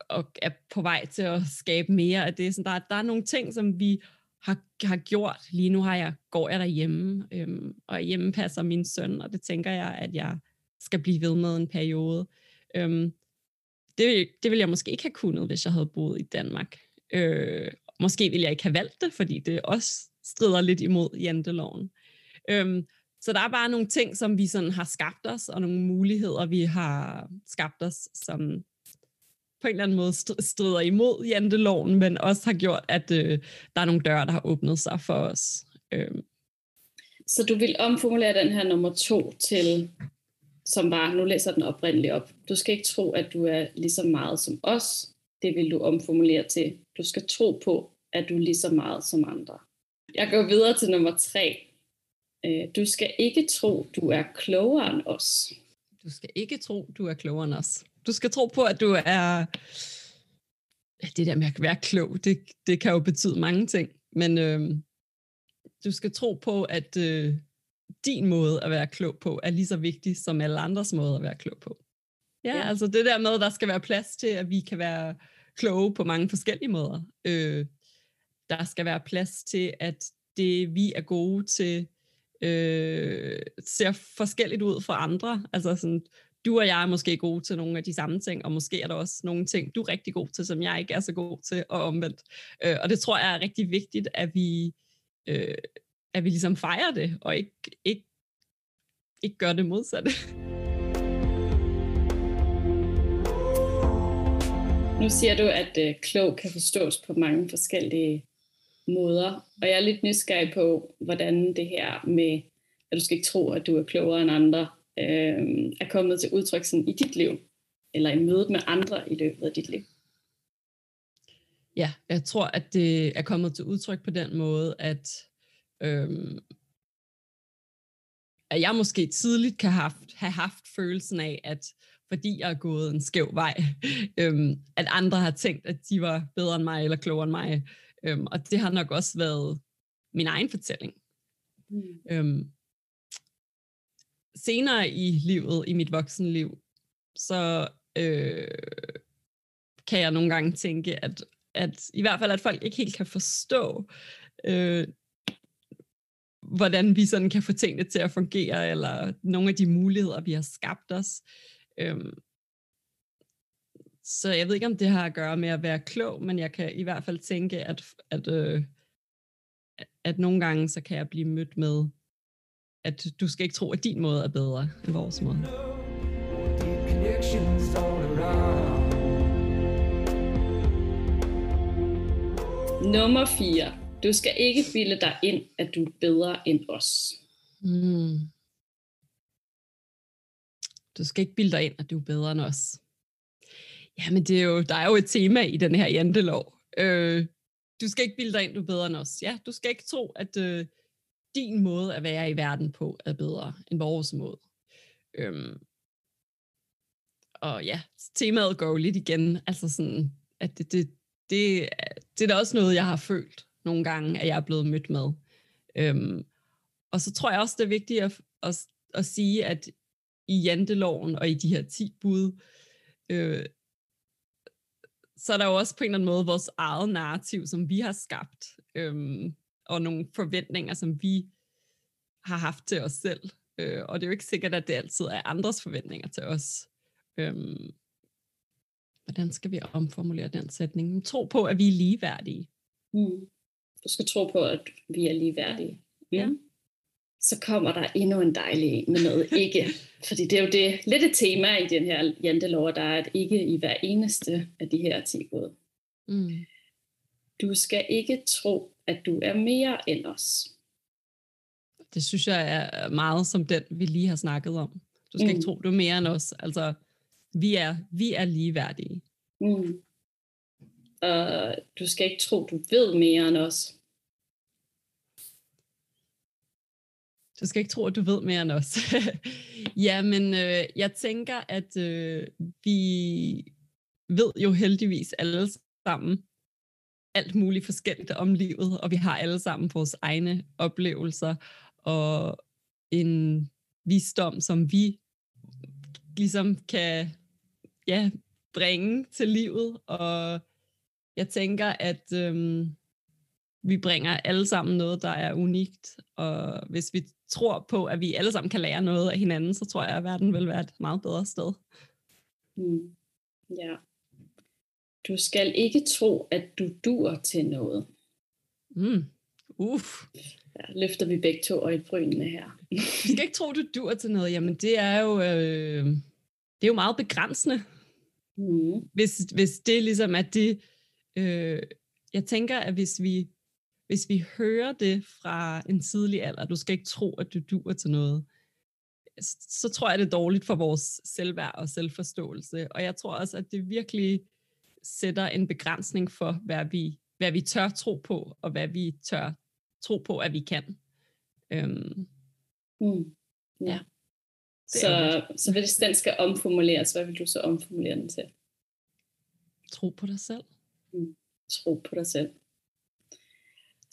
D: og er på vej til at skabe mere af det. Så der, der er nogle ting, som vi har, har gjort. Lige nu har jeg, går jeg derhjemme, øhm, og hjemme passer min søn, og det tænker jeg, at jeg skal blive ved med en periode. Øhm, det, det ville jeg måske ikke have kunnet, hvis jeg havde boet i Danmark. Øh, måske ville jeg ikke have valgt det, fordi det også strider lidt imod janteloven. Øhm, så der er bare nogle ting, som vi sådan har skabt os, og nogle muligheder, vi har skabt os, som på en eller anden måde strider imod janteloven, men også har gjort, at øh, der er nogle døre, der har åbnet sig for os. Øhm.
C: Så du vil omformulere den her nummer to til, som var, nu læser den oprindeligt op. Du skal ikke tro, at du er lige så meget som os. Det vil du omformulere til. Du skal tro på, at du er lige så meget som andre. Jeg går videre til nummer tre. Øh, du skal ikke tro, du er klogere end os.
D: Du skal ikke tro, du er klogere end os. Du skal tro på, at du er... Det der med at være klog, det, det kan jo betyde mange ting. Men øh, du skal tro på, at øh, din måde at være klog på er lige så vigtig som alle andres måde at være klog på. Ja, ja. altså det der med, at der skal være plads til, at vi kan være kloge på mange forskellige måder. Øh, der skal være plads til, at det vi er gode til, øh, ser forskelligt ud fra andre. Altså sådan, du og jeg er måske gode til nogle af de samme ting, og måske er der også nogle ting, du er rigtig god til, som jeg ikke er så god til, og omvendt. Øh, og det tror jeg er rigtig vigtigt, at vi, øh, at vi ligesom fejrer det, og ikke, ikke, ikke gør det modsatte.
C: Nu siger du, at øh, klog kan forstås på mange forskellige måder. Og jeg er lidt nysgerrig på, hvordan det her med, at du skal ikke tro, at du er klogere end andre, øh, er kommet til udtryk sådan i dit liv, eller i mødet med andre i løbet af dit liv.
D: Ja, jeg tror, at det er kommet til udtryk på den måde, at, øhm, at jeg måske tidligt kan have haft, have haft følelsen af, at fordi jeg er gået en skæv vej, øhm, at andre har tænkt, at de var bedre end mig eller klogere end mig. Øhm, og det har nok også været min egen fortælling. Mm. Øhm, senere i livet, i mit voksenliv, så øh, kan jeg nogle gange tænke, at, at i hvert fald, at folk ikke helt kan forstå, øh, hvordan vi sådan kan få tingene til at fungere, eller nogle af de muligheder, vi har skabt os. Øhm, så jeg ved ikke, om det har at gøre med at være klog, men jeg kan i hvert fald tænke, at, at, øh, at nogle gange, så kan jeg blive mødt med, at du skal ikke tro, at din måde er bedre end vores måde.
C: Nummer 4. Du skal ikke bilde dig ind, at du er bedre end os. Mm.
D: Du skal ikke bilde dig ind, at du er bedre end os. Jamen, det er jo, der er jo et tema i den her jantelov. Øh, du skal ikke bilde dig ind, du er bedre end os. Ja, du skal ikke tro, at øh, din måde at være i verden på er bedre end vores måde. Øhm, og ja, temaet går jo lidt igen. Altså sådan, at det, det, det, det er da også noget, jeg har følt nogle gange, at jeg er blevet mødt med. Øhm, og så tror jeg også, det er vigtigt at, at, at sige, at i janteloven og i de her 10 bud, øh, så er der jo også på en eller anden måde vores eget narrativ, som vi har skabt, øhm, og nogle forventninger, som vi har haft til os selv. Øh, og det er jo ikke sikkert, at det altid er andres forventninger til os. Øhm, hvordan skal vi omformulere den sætning? Tro på, at vi er ligeværdige.
C: Mm. Du skal tro på, at vi er ligeværdige. Mm. Ja. Så kommer der endnu en dejlig med noget ikke. Fordi det er jo det, lidt et tema i den her jantelov, der er et ikke i hver eneste af de her 10 råd. Mm. Du skal ikke tro, at du er mere end os.
D: Det synes jeg er meget som den, vi lige har snakket om. Du skal mm. ikke tro, du er mere end os. Altså, vi er, vi er ligeværdige. Mm.
C: Og du skal ikke tro, du ved mere end os.
D: Du skal ikke tro, at du ved mere end os. Jamen, øh, jeg tænker, at øh, vi ved jo heldigvis alle sammen alt muligt forskelligt om livet, og vi har alle sammen vores egne oplevelser og en visdom, som vi ligesom kan ja, bringe til livet. Og jeg tænker, at øhm, vi bringer alle sammen noget, der er unikt. Og hvis vi tror på, at vi alle sammen kan lære noget af hinanden, så tror jeg, at verden vil være et meget bedre sted.
C: Mm. Ja. Du skal ikke tro, at du dur til noget.
D: Mm. Uff.
C: Der løfter vi begge to øjenbrynene her.
D: Du skal ikke tro, du dur til noget. Jamen, det er jo, øh, det er jo meget begrænsende.
C: Mm.
D: Hvis, hvis det ligesom er det... Øh, jeg tænker, at hvis vi, hvis vi hører det fra en tidlig alder, du skal ikke tro, at du dur til noget, så tror jeg, det er dårligt for vores selvværd og selvforståelse. Og jeg tror også, at det virkelig sætter en begrænsning for, hvad vi, hvad vi tør tro på, og hvad vi tør tro på, at vi kan. Øhm,
C: Mm. Ja. Så, så hvis den skal omformuleres, hvad vil du så omformulere den til?
D: tro på dig selv.
C: Tro på dig selv.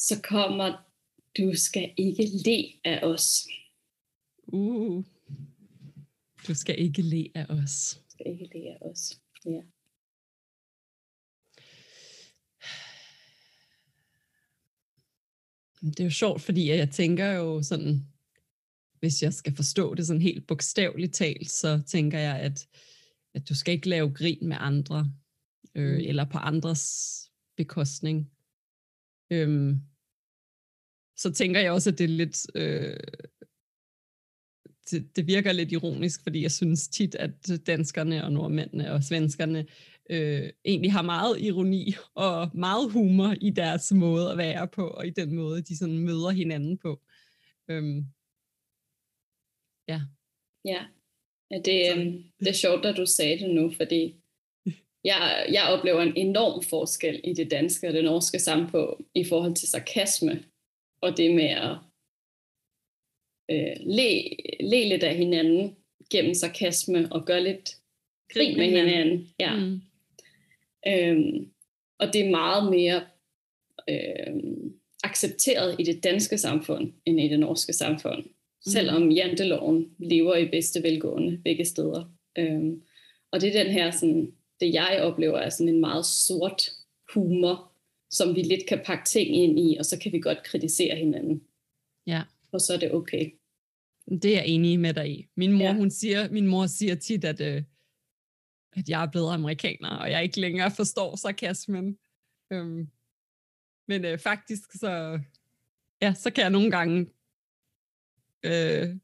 C: Så kommer, du skal ikke le af os.
D: Uh. Du skal ikke le af os.
C: Du skal ikke le af os. Ja.
D: Det er jo sjovt, fordi jeg tænker jo sådan, hvis jeg skal forstå det sådan helt bogstaveligt talt, så tænker jeg, at, at du skal ikke lave grin med andre, øh,
C: Mm.
D: eller på andres bekostning. Øhm, så tænker jeg også, at det er lidt... Øh, det, det virker lidt ironisk, fordi jeg synes tit, at danskerne og nordmændene og svenskerne øh, egentlig har meget ironi og meget humor i deres måde at være på, og i den måde, de sådan møder hinanden på. Øhm, ja.
C: Ja, ja det, øhm, det er sjovt, at du sagde det nu, fordi jeg, jeg oplever en enorm forskel i det danske og det norske samfund i forhold til sarkasme, og det med at øh, le, le lidt af hinanden gennem sarkasme og gøre lidt grin med hinanden. Ja.
D: Mm.
C: Øhm, og det er meget mere øhm, accepteret i det danske samfund, end i det norske samfund. Selvom janteloven lever i bedste velgående begge steder. Øhm, og det er den her, sådan, det jeg oplever er sådan en meget sort humor, som vi lidt kan pakke ting ind i, og så kan vi godt kritisere hinanden.
D: Ja.
C: Og så er det okay.
D: Det er jeg enig med dig i. Min mor,
C: Ja.
D: hun siger, min mor siger tit, at, øh, at jeg er blevet amerikaner, og jeg ikke længere forstår sarkasmen. Øhm, men øh, faktisk så, ja, så kan jeg nogle gange, øh,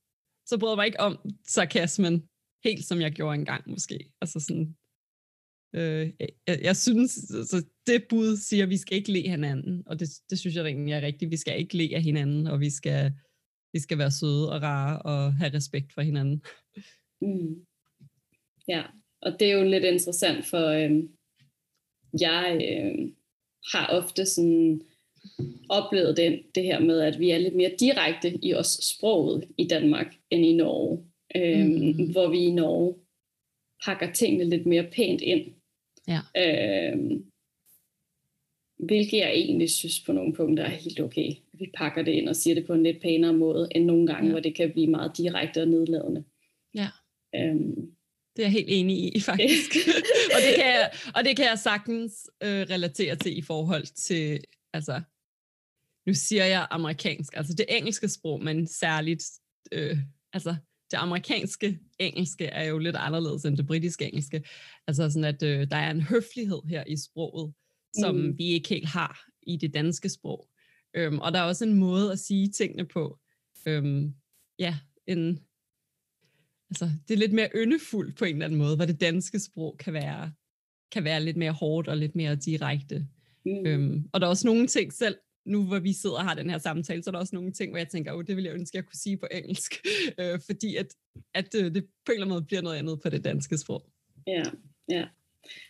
D: så bryder jeg mig ikke om sarkasmen, helt som jeg gjorde engang måske. Altså sådan, øh, jeg, jeg synes, så det bud siger, at vi skal ikke le hinanden, og det, det synes jeg egentlig er rigtigt. Vi skal ikke le af hinanden, og vi skal, vi skal være søde og rare og have respekt for hinanden.
C: Mm. Ja, og det er jo lidt interessant, for øhm, jeg øhm, har ofte sådan oplevet det, det her med, at vi er lidt mere direkte i os sproget i Danmark end i Norge. Øhm,
D: Mhm.
C: Hvor vi i Norge pakker tingene lidt mere pænt ind.
D: Ja.
C: Øhm, hvilket jeg egentlig synes på nogle punkter er helt okay. Vi pakker det ind og siger det på en lidt pænere måde, end nogle gange,
D: Ja.
C: hvor det kan blive meget direkte og nedladende.
D: Ja.
C: Øhm,
D: Det er jeg helt enig i, faktisk. og, det kan jeg, og det kan jeg sagtens øh, relatere til i forhold til, altså, nu siger jeg amerikansk, altså det engelske sprog, men særligt, øh, altså det amerikanske engelske er jo lidt anderledes end det britiske engelske. Altså sådan, at øh, der er en høflighed her i sproget, som
C: Mm.
D: vi ikke helt har i det danske sprog. Øhm, og der er også en måde at sige tingene på. Øhm, ja, en, altså, det er lidt mere yndefuldt på en eller anden måde, hvor det danske sprog kan være, kan være lidt mere hårdt og lidt mere direkte.
C: mm.
D: Øhm, og der er også nogle ting selv, nu hvor vi sidder og har den her samtale, så er der også nogle ting, hvor jeg tænker, oh, det vil jeg ønske, jeg kunne sige på engelsk, øh, fordi at, at øh, det på en eller anden måde bliver noget andet på det danske sprog.
C: Ja, ja.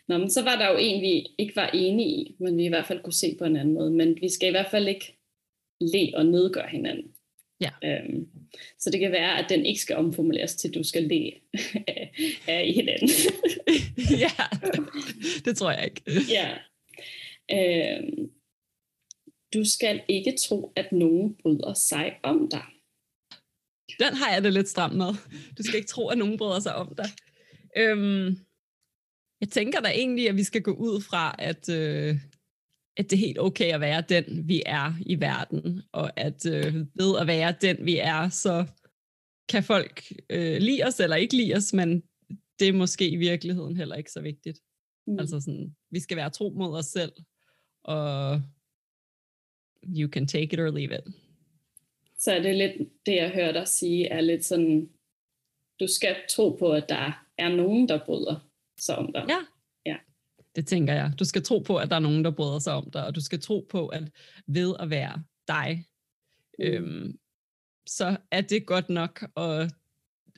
C: Nå, men så var der jo en, vi ikke var enige i, men vi i hvert fald kunne se på en anden måde. Men vi skal i hvert fald ikke le og nedgøre hinanden.
D: Ja.
C: Øhm, så det kan være, at den ikke skal omformuleres til, du skal le af, af hinanden.
D: ja, det tror jeg ikke.
C: ja. Øhm, du skal ikke tro, at nogen bryder sig om dig.
D: Den har jeg det lidt stramt med. Du skal ikke tro, at nogen bryder sig om dig. Øhm, jeg tænker da egentlig, at vi skal gå ud fra, at, øh, at det er helt okay at være den, vi er i verden, og at øh, ved at være den, vi er, så kan folk øh, lide os eller ikke lide os, men det er måske i virkeligheden heller ikke så vigtigt.
C: Mm.
D: Altså sådan, vi skal være tro mod os selv, og you can take it or leave it.
C: Så er det lidt, det jeg hører dig sige, er lidt sådan, du skal tro på, at der er nogen, der bryder sig om dig.
D: Ja.
C: Ja.
D: Det tænker jeg. Du skal tro på, at der er nogen, der bryder sig om dig, og du skal tro på, at ved at være dig,
C: Mm.
D: øhm, så er det godt nok. Og,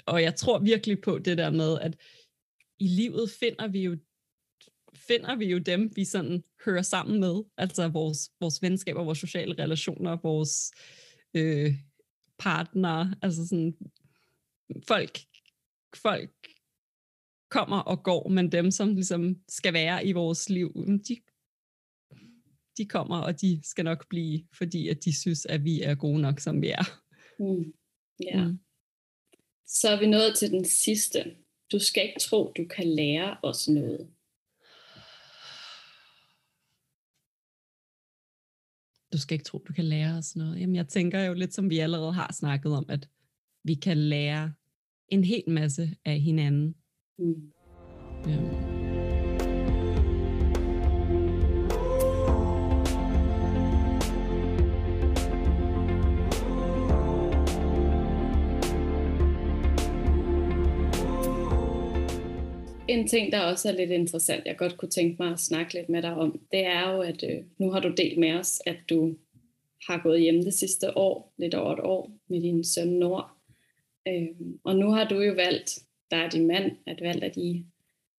D: og jeg tror virkelig på det der med, at i livet finder vi jo finder vi jo dem, vi sådan hører sammen med. Altså vores, vores venskaber, vores sociale relationer, vores øh, partnere. Altså sådan, folk, folk kommer og går, men dem, som ligesom skal være i vores liv, de, de kommer, og de skal nok blive, fordi at de synes, at vi er gode nok, som vi er.
C: Mm. Ja.
D: Mm.
C: Så er vi nået til den sidste. Du skal ikke tro, du kan lære os noget.
D: Du skal ikke tro, du kan lære os noget. Jamen, jeg tænker jo lidt, som vi allerede har snakket om, at vi kan lære en hel masse af hinanden.
C: Mm.
D: Øhm.
C: En ting, der også er lidt interessant, jeg godt kunne tænke mig at snakke lidt med dig om, det er jo, at øh, nu har du delt med os, at du har gået hjemme det sidste år, lidt over et år, med din søn Nord. Øhm, og nu har du jo valgt, der er din mand, at valgt, at I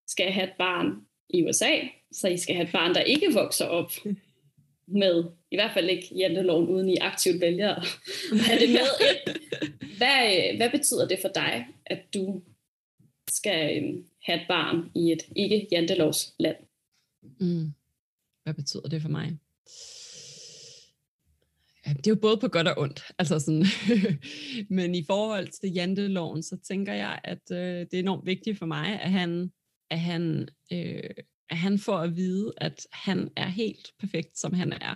C: skal have et barn i USA, så I skal have et barn, der ikke vokser op med, i hvert fald ikke janteloven, uden I aktivt vælger at have det med. Hvad, øh, hvad betyder det for dig, at du skal øh, have et barn i et ikke jantelovs land?
D: Mm. Hvad betyder det for mig? Ja, det er jo både på godt og ondt. Altså sådan. Men i forhold til janteloven, så tænker jeg, at øh, det er enormt vigtigt for mig, at han, at, han, øh, at han får at vide, at han er helt perfekt, som han er.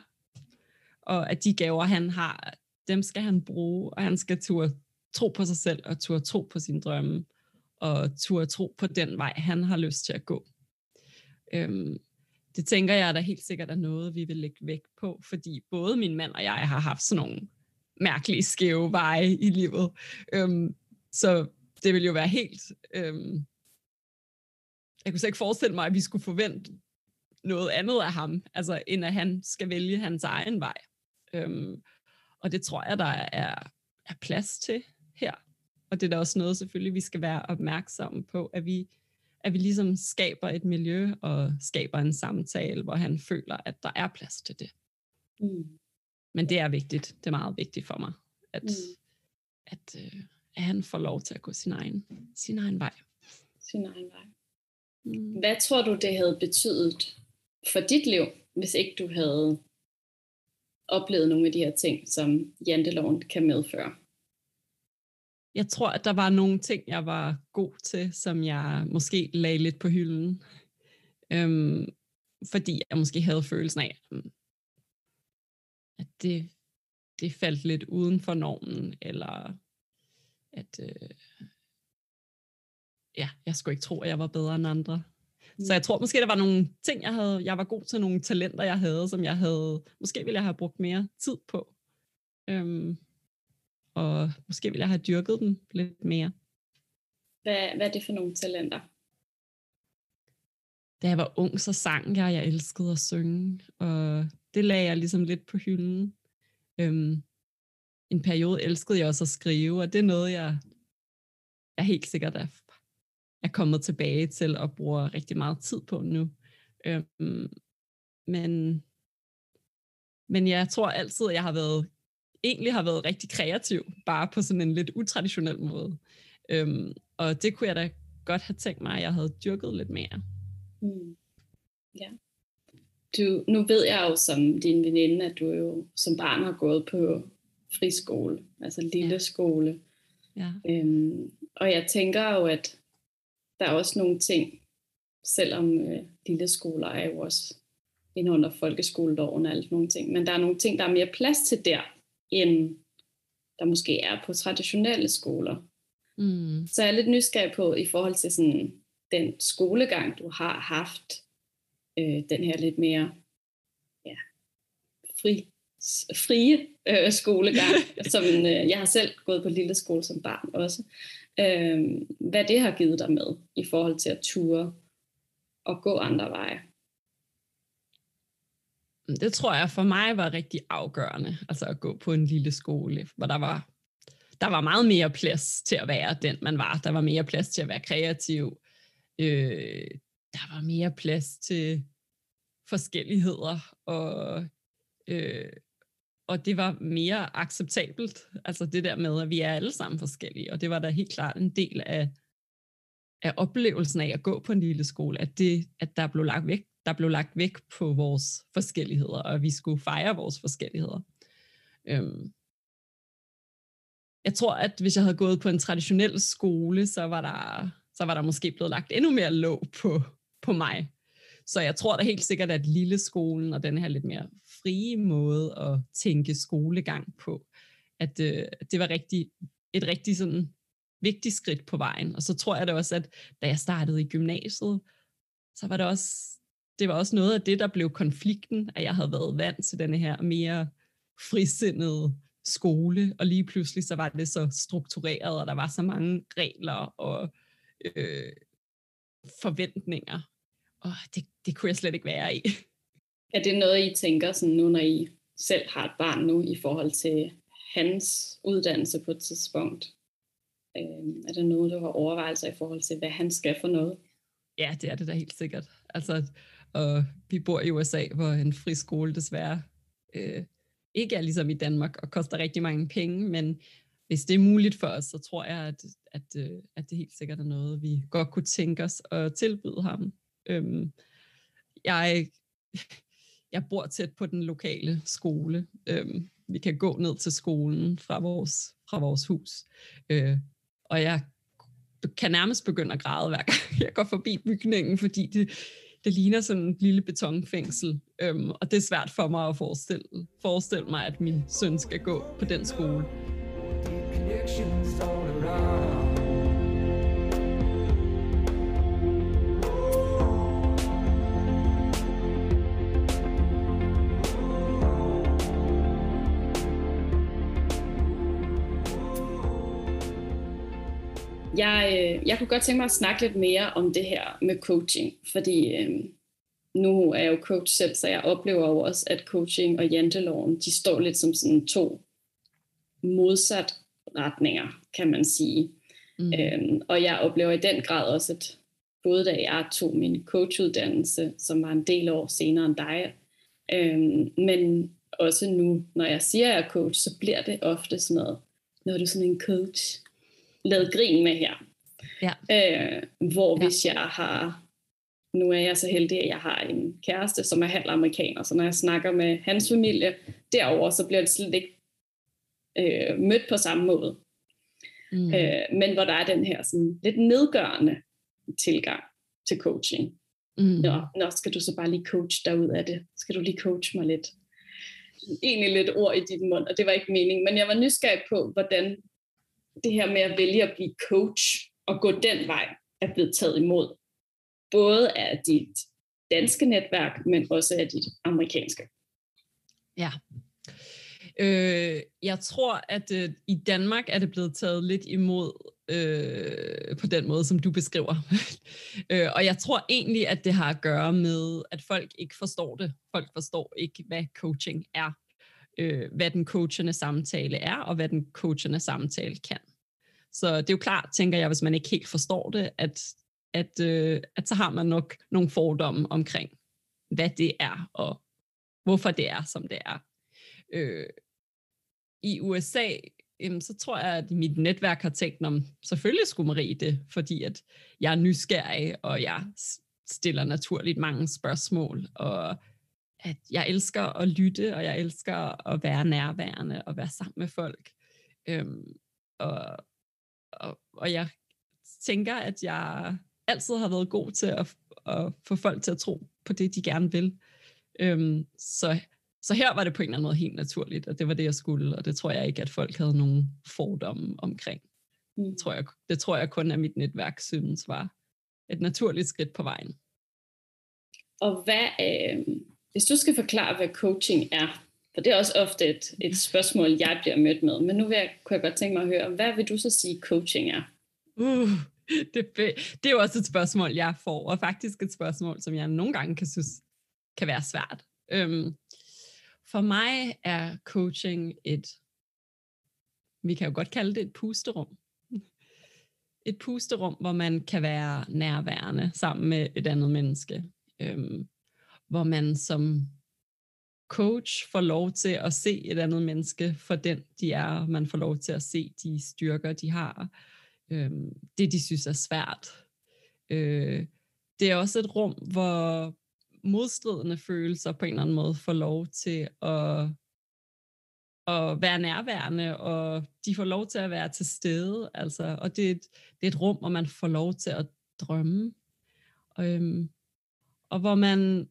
D: Og at de gaver, han har, dem skal han bruge, og han skal turde tro på sig selv, og turde tro på sine drømme, og turde tro på den vej, han har lyst til at gå. Øhm, det tænker jeg, der helt sikkert er noget, vi vil lægge vægt på, fordi både min mand og jeg har haft sådan nogle mærkelige skæve veje i livet. Øhm, så det vil jo være helt... Øhm, jeg kunne slet ikke forestille mig, at vi skulle forvente noget andet af ham, altså end at han skal vælge hans egen vej. Øhm, og det tror jeg, der er, er plads til her. Og det er da også noget, selvfølgelig, vi skal være opmærksomme på, at vi, at vi ligesom skaber et miljø og skaber en samtale, hvor han føler, at der er plads til det.
C: Mm.
D: Men det er vigtigt. Det er meget vigtigt for mig, at,
C: Mm.
D: at, øh, at han får lov til at gå sin egen, sin egen vej.
C: Sin egen vej.
D: Mm.
C: Hvad tror du, det havde betydet for dit liv, hvis ikke du havde oplevet nogle af de her ting, som janteloven kan medføre?
D: Jeg tror, at der var nogle ting, jeg var god til, som jeg måske lagde lidt på hylden. Øhm, fordi jeg måske havde følelsen af, mm, at det, det faldt lidt uden for normen, eller at øh, ja, jeg skulle ikke tro, at jeg var bedre end andre. Så jeg tror måske, der var nogle ting, jeg havde, jeg var god til, nogle talenter, jeg havde, som jeg havde, måske ville jeg have brugt mere tid på. Øhm, og måske ville jeg have dyrket dem lidt mere.
C: Hvad, hvad er det for nogle talenter?
D: Da jeg var ung, så sang jeg, jeg elskede at synge, og det lagde jeg ligesom lidt på hylden. Øhm, en periode elskede jeg også at skrive, og det er noget, jeg, jeg helt sikkert er, er kommet tilbage til og bruger rigtig meget tid på nu. Øhm, men, men jeg tror altid, at jeg har været egentlig har været rigtig kreativ, bare på sådan en lidt utraditionel måde. Øhm, og det kunne jeg da godt have tænkt mig, at jeg havde dyrket lidt mere.
C: Mm. Ja. Du, nu ved jeg jo som din veninde, at du jo som barn har gået på friskole, altså lille
D: Ja.
C: skole.
D: Ja.
C: Øhm, og jeg tænker jo, at der er også nogle ting, selvom øh, lille skoler er jo også ind under folkeskoleloven og alt nogle ting, men der er nogle ting, der er mere plads til der, end der måske er på traditionelle skoler.
D: Mm.
C: Så jeg er lidt nysgerrig på, i forhold til sådan den skolegang, du har haft, øh, den her lidt mere ja, fri, frie øh, skolegang, som øh, jeg har selv gået på lille skole som barn også, øh, hvad det har givet dig med i forhold til at ture og gå andre veje.
D: Det tror jeg for mig var rigtig afgørende, altså at gå på en lille skole, hvor der var, der var meget mere plads til at være den, man var. Der var mere plads til at være kreativ. Øh, der var mere plads til forskelligheder, og, øh, og det var mere acceptabelt. Altså det der med, at vi er alle sammen forskellige, og det var da helt klart en del af, af oplevelsen af at gå på en lille skole, at, det, at der blev lagt vægt der blev lagt væk på vores forskelligheder, og vi skulle fejre vores forskelligheder. Øhm. Jeg tror, at hvis jeg havde gået på en traditionel skole, så var der, så var der måske blevet lagt endnu mere låg på, på mig. Så jeg tror da helt sikkert, at lille skolen og den her lidt mere frie måde at tænke skolegang på, at øh, det var rigtig, et rigtig sådan vigtigt skridt på vejen. Og så tror jeg da også, at da jeg startede i gymnasiet, så var det også det var også noget af det, der blev konflikten, at jeg havde været vant til denne her mere frisindede skole, og lige pludselig så var det så struktureret, og der var så mange regler og øh, forventninger, og det, det kunne jeg slet ikke være i.
C: Er det noget, I tænker sådan nu, når I selv har et barn nu, i forhold til hans uddannelse på et tidspunkt? Øh, er det noget, du har overvejelser i forhold til, hvad han skal for noget?
D: Ja, det er det da helt sikkert. Altså, og vi bor i USA, hvor en friskole desværre øh, ikke er ligesom i Danmark og koster rigtig mange penge, men hvis det er muligt for os, så tror jeg, at, at, øh, at det helt sikkert er noget, vi godt kunne tænke os at tilbyde ham. Øhm, jeg, jeg bor tæt på den lokale skole. Øhm, vi kan gå ned til skolen fra vores, fra vores hus. Øh, og jeg kan nærmest begynde at græde, hver gang jeg går forbi bygningen, fordi det, det ligner sådan en lille betonfængsel, øhm, og det er svært for mig at forestille, forestille mig, at min søn skal gå på den skole.
C: Jeg, øh, jeg kunne godt tænke mig at snakke lidt mere om det her med coaching, fordi øh, nu er jeg jo coach selv, så jeg oplever jo også, at coaching og janteloven, de står lidt som sådan to modsat retninger, kan man sige. Mm. Øhm, og jeg oplever i den grad også, at både da jeg tog min coachuddannelse, som var en del år senere end dig, øhm, men også nu, når jeg siger, at jeg er coach, så bliver det ofte sådan noget, når du er sådan en coach, lavet grin med her. Ja. Øh, hvor ja. hvis jeg har, nu er jeg så heldig, at jeg har en kæreste, som er halv amerikaner, så når jeg snakker med hans familie derover, så bliver det slet ikke øh, mødt på samme måde. Mm. Øh, men hvor der er den her sådan lidt nedgørende tilgang til coaching. Mm. Nå, nå, skal du så bare lige coach dig ud af det? Skal du lige coach mig lidt? Egentlig lidt ord i din mund, og det var ikke meningen, men jeg var nysgerrig på, hvordan det her med at vælge at blive coach og gå den vej er blevet taget imod. Både af dit danske netværk, men også af dit amerikanske.
D: Ja. Øh, jeg tror, at øh, i Danmark er det blevet taget lidt imod øh, på den måde, som du beskriver. øh, og jeg tror egentlig, at det har at gøre med, at folk ikke forstår det. Folk forstår ikke, hvad coaching er øh, hvad den coachende samtale er, og hvad den coachende samtale kan. Så det er jo klart, tænker jeg, hvis man ikke helt forstår det, at, at, øh, at så har man nok nogle fordomme omkring, hvad det er, og hvorfor det er, som det er. Øh, I USA, jamen, så tror jeg, at mit netværk har tænkt, om selvfølgelig skulle Marie det, fordi at jeg er nysgerrig, og jeg stiller naturligt mange spørgsmål, og at jeg elsker at lytte, og jeg elsker at være nærværende og være sammen med folk. Øhm, og, og, og jeg tænker, at jeg altid har været god til at, at få folk til at tro på det, de gerne vil. Øhm, så, så her var det på en eller anden måde helt naturligt, at det var det, jeg skulle, og det tror jeg ikke, at folk havde nogen fordomme omkring. Mm. Det, tror jeg, det tror jeg kun, at mit netværk synes var, et naturligt skridt på vejen.
C: Og hvad, øh, hvis du skal forklare, hvad coaching er, for det er også ofte et, et spørgsmål, jeg bliver mødt med, men nu vil jeg, kunne jeg godt tænke mig at høre, hvad vil du så sige, coaching er?
D: Uh, det, det er jo også et spørgsmål, jeg får, og faktisk et spørgsmål, som jeg nogle gange kan synes kan være svært. Øhm, for mig er coaching et, vi kan jo godt kalde det et pusterum. Et pusterum, hvor man kan være nærværende sammen med et andet menneske. Øhm, hvor man som coach får lov til at se et andet menneske for den, de er. Man får lov til at se de styrker, de har. Øhm, det, de synes er svært. Øh, det er også et rum, hvor modstridende følelser på en eller anden måde får lov til at, at være nærværende, og de får lov til at være til stede. Altså, og det er, et, det er et rum, hvor man får lov til at drømme. Øhm, og hvor man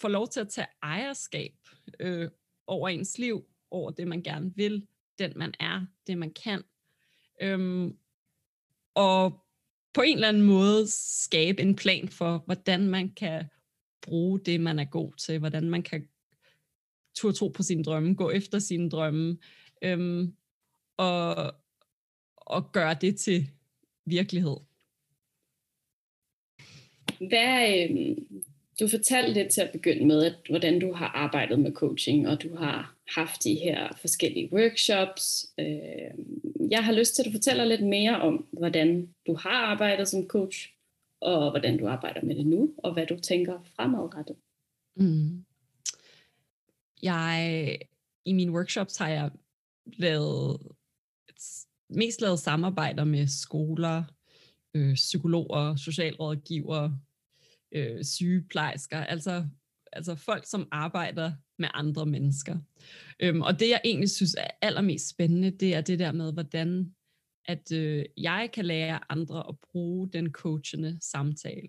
D: får lov til at tage ejerskab øh, over ens liv, over det, man gerne vil, den man er, det man kan. Øhm, og på en eller anden måde skabe en plan for, hvordan man kan bruge det, man er god til, hvordan man kan turde tro på sine drømme, gå efter sine drømme, øhm, og, og gøre det til virkelighed.
C: Hvad, øh, du fortalte lidt til at begynde med, at, hvordan du har arbejdet med coaching, og du har haft de her forskellige workshops. Øh, jeg har lyst til, at du fortæller lidt mere om, hvordan du har arbejdet som coach, og hvordan du arbejder med det nu, og hvad du tænker fremadrettet. Mm.
D: Jeg, i mine workshops har jeg lavet, mest lavet samarbejder med skoler, øh, psykologer, socialrådgivere, øh, sygeplejersker, altså, altså folk, som arbejder med andre mennesker. Øhm, og det, jeg egentlig synes er allermest spændende, det er det der med, hvordan at øh, jeg kan lære andre at bruge den coachende samtale.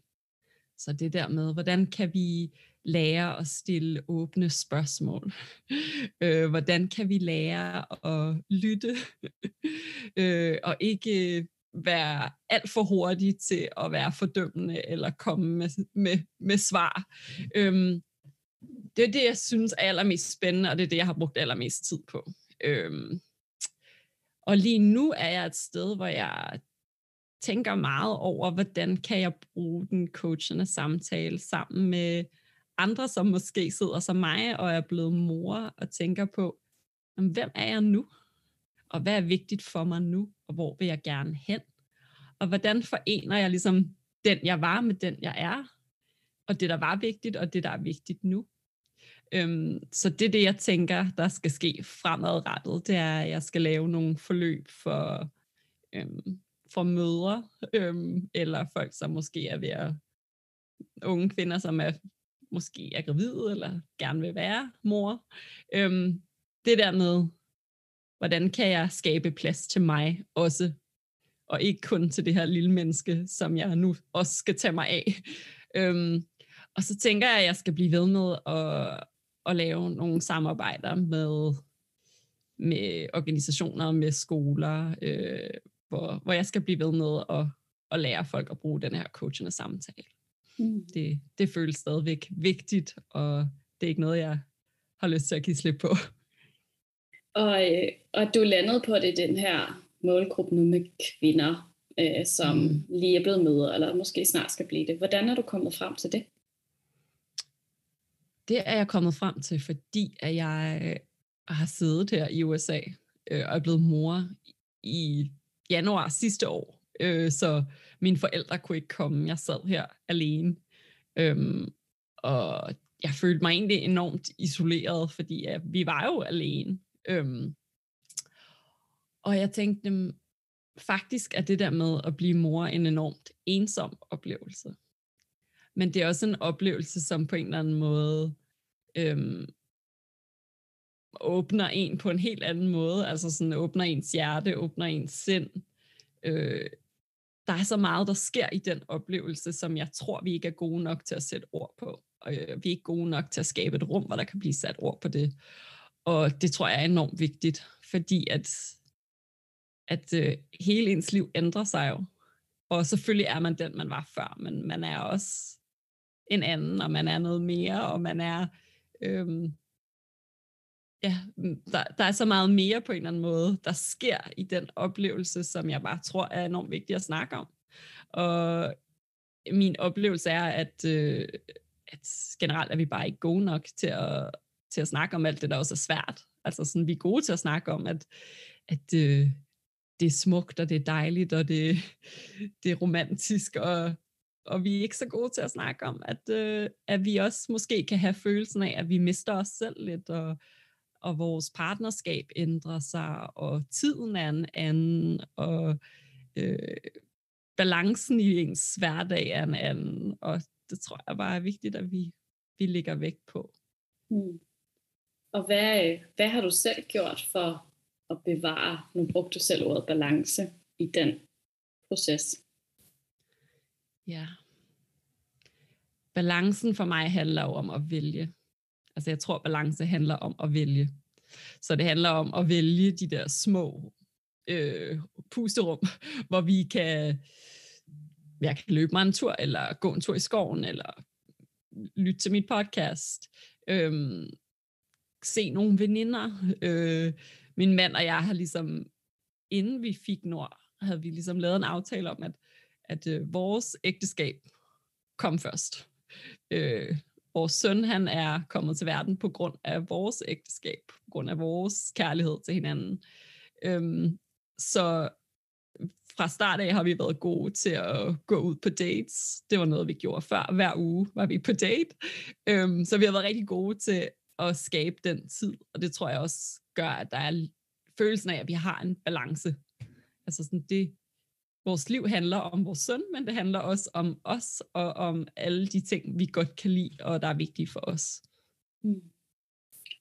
D: Så det der med, hvordan kan vi lære at stille åbne spørgsmål? øh, hvordan kan vi lære at lytte? øh, og ikke være alt for hurtig til at være fordømmende eller komme med, med, med svar. Øhm, det er det, jeg synes er allermest spændende, og det er det, jeg har brugt allermest tid på. Øhm, og lige nu er jeg et sted, hvor jeg tænker meget over, hvordan kan jeg bruge den coachende samtale sammen med andre, som måske sidder som mig og er blevet mor og tænker på, hvem er jeg nu? Og hvad er vigtigt for mig nu? Og hvor vil jeg gerne hen? Og hvordan forener jeg ligesom den, jeg var med den, jeg er? Og det, der var vigtigt, og det, der er vigtigt nu. Øhm, så det er det, jeg tænker, der skal ske fremadrettet. Det er, at jeg skal lave nogle forløb for, øhm, for mødre, øhm, eller folk, som måske er ved at unge kvinder, som er måske er gravide, eller gerne vil være mor. Øhm, det der med, hvordan kan jeg skabe plads til mig også, og ikke kun til det her lille menneske, som jeg nu også skal tage mig af. Øhm, og så tænker jeg, at jeg skal blive ved med at, at lave nogle samarbejder med, med organisationer, med skoler, øh, hvor, hvor jeg skal blive ved med at, at lære folk at bruge den her coachende samtale. Mm. Det, det føles stadigvæk vigtigt, og det er ikke noget, jeg har lyst til at give slip på.
C: Og, øh, og du landede på det den her målgruppe nu med kvinder, øh, som mm. lige er blevet møder, eller måske snart skal blive det. Hvordan er du kommet frem til det?
D: Det er jeg kommet frem til, fordi at jeg har siddet her i USA øh, og er blevet mor i januar sidste år. Øh, så mine forældre kunne ikke komme. Jeg sad her alene. Øhm, og jeg følte mig egentlig enormt isoleret, fordi ja, vi var jo alene. Øhm, og jeg tænkte, faktisk er det der med at blive mor en enormt ensom oplevelse. Men det er også en oplevelse, som på en eller anden måde øhm, åbner en på en helt anden måde. Altså sådan åbner ens hjerte, åbner ens sind. Øh, der er så meget, der sker i den oplevelse, som jeg tror, vi ikke er gode nok til at sætte ord på. Og øh, vi er ikke gode nok til at skabe et rum, hvor der kan blive sat ord på det. Og det tror jeg er enormt vigtigt, fordi at, at øh, hele ens liv ændrer sig jo. og selvfølgelig er man den, man var før, men man er også en anden, og man er noget mere, og man er, øhm, ja, mm, der, der er så meget mere på en eller anden måde, der sker i den oplevelse, som jeg bare tror er enormt vigtigt at snakke om. Og min oplevelse er, at, øh, at generelt er vi bare ikke gode nok til at, til at snakke om alt det, der også er svært. Altså sådan, vi er gode til at snakke om, at, at øh, det er smukt, og det er dejligt, og det, det er romantisk, og, og vi er ikke så gode til at snakke om, at, øh, at vi også måske kan have følelsen af, at vi mister os selv lidt, og, og vores partnerskab ændrer sig, og tiden er en anden, og øh, balancen i ens hverdag er en anden, og det tror jeg bare er vigtigt, at vi, vi lægger vægt på.
C: Mm. Og hvad, hvad har du selv gjort for at bevare, nu brugte du selv ordet balance, i den proces?
D: Ja. Balancen for mig handler jo om at vælge. Altså jeg tror, balance handler om at vælge. Så det handler om at vælge de der små øh, pusterum, hvor vi kan, jeg kan løbe mig en tur, eller gå en tur i skoven, eller lytte til mit podcast, øh, se nogle veninder. Øh, min mand og jeg har ligesom, inden vi fik Nord, havde vi ligesom lavet en aftale om, at, at øh, vores ægteskab kom først. Øh, vores søn, han er kommet til verden på grund af vores ægteskab, på grund af vores kærlighed til hinanden. Øhm, så fra start af har vi været gode til at gå ud på dates. Det var noget, vi gjorde før. Hver uge var vi på date. Øhm, så vi har været rigtig gode til at skabe den tid, og det tror jeg også gør, at der er følelsen af, at vi har en balance. Altså sådan det, vores liv handler om vores søn, men det handler også om os, og om alle de ting, vi godt kan lide, og der er vigtige for os.
C: Mm.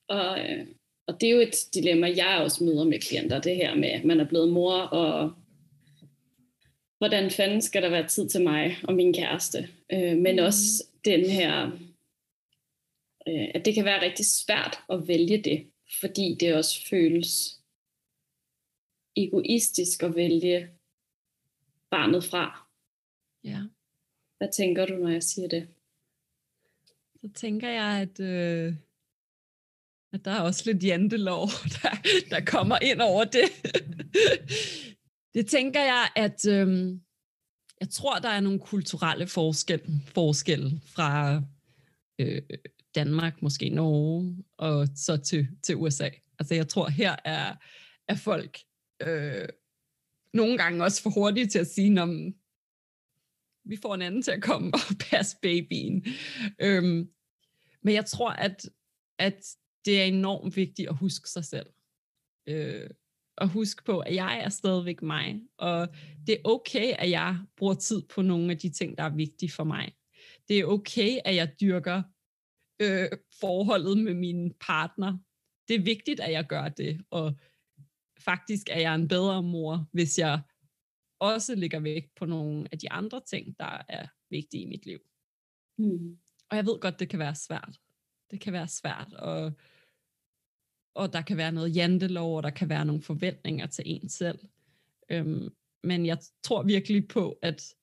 C: Og, øh, og det er jo et dilemma, jeg også møder med klienter, det her med, at man er blevet mor, og hvordan fanden skal der være tid til mig og min kæreste? Øh, men mm. også den her, øh, at det kan være rigtig svært at vælge det, fordi det også føles egoistisk at vælge barnet fra.
D: Ja.
C: Hvad tænker du, når jeg siger det?
D: Så tænker jeg, at, øh, at der er også lidt jantelov, der, der kommer ind over det. det tænker jeg, at øh, jeg tror, der er nogle kulturelle forskel, forskelle fra øh, Danmark, måske Norge, og så til, til USA. Altså jeg tror, her er, er folk øh, nogle gange også for hurtige til at sige, om vi får en anden til at komme og passe babyen. Øhm, men jeg tror, at, at det er enormt vigtigt at huske sig selv. Øh, og huske på, at jeg er stadigvæk mig, og det er okay, at jeg bruger tid på nogle af de ting, der er vigtige for mig. Det er okay, at jeg dyrker øh, forholdet med min partner. Det er vigtigt, at jeg gør det, og faktisk er jeg en bedre mor, hvis jeg også lægger vægt på nogle af de andre ting, der er vigtige i mit liv. Mm. Og jeg ved godt, det kan være svært. Det kan være svært, og, og der kan være noget jantelov, og der kan være nogle forventninger til en selv. Øhm, men jeg tror virkelig på, at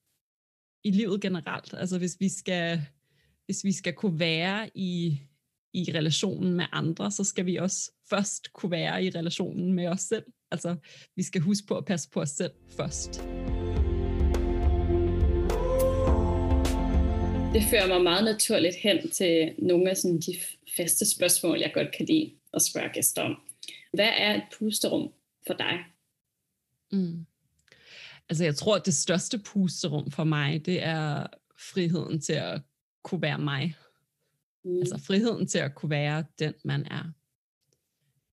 D: i livet generelt, altså hvis vi skal, hvis vi skal kunne være i i relationen med andre, så skal vi også først kunne være i relationen med os selv. Altså, vi skal huske på at passe på os selv først.
C: Det fører mig meget naturligt hen til nogle af sådan de faste spørgsmål, jeg godt kan lide at spørge gæster om. Hvad er et pusterum for dig?
D: Mm. Altså, jeg tror, at det største pusterum for mig, det er friheden til at kunne være mig Mm. Altså friheden til at kunne være den, man er.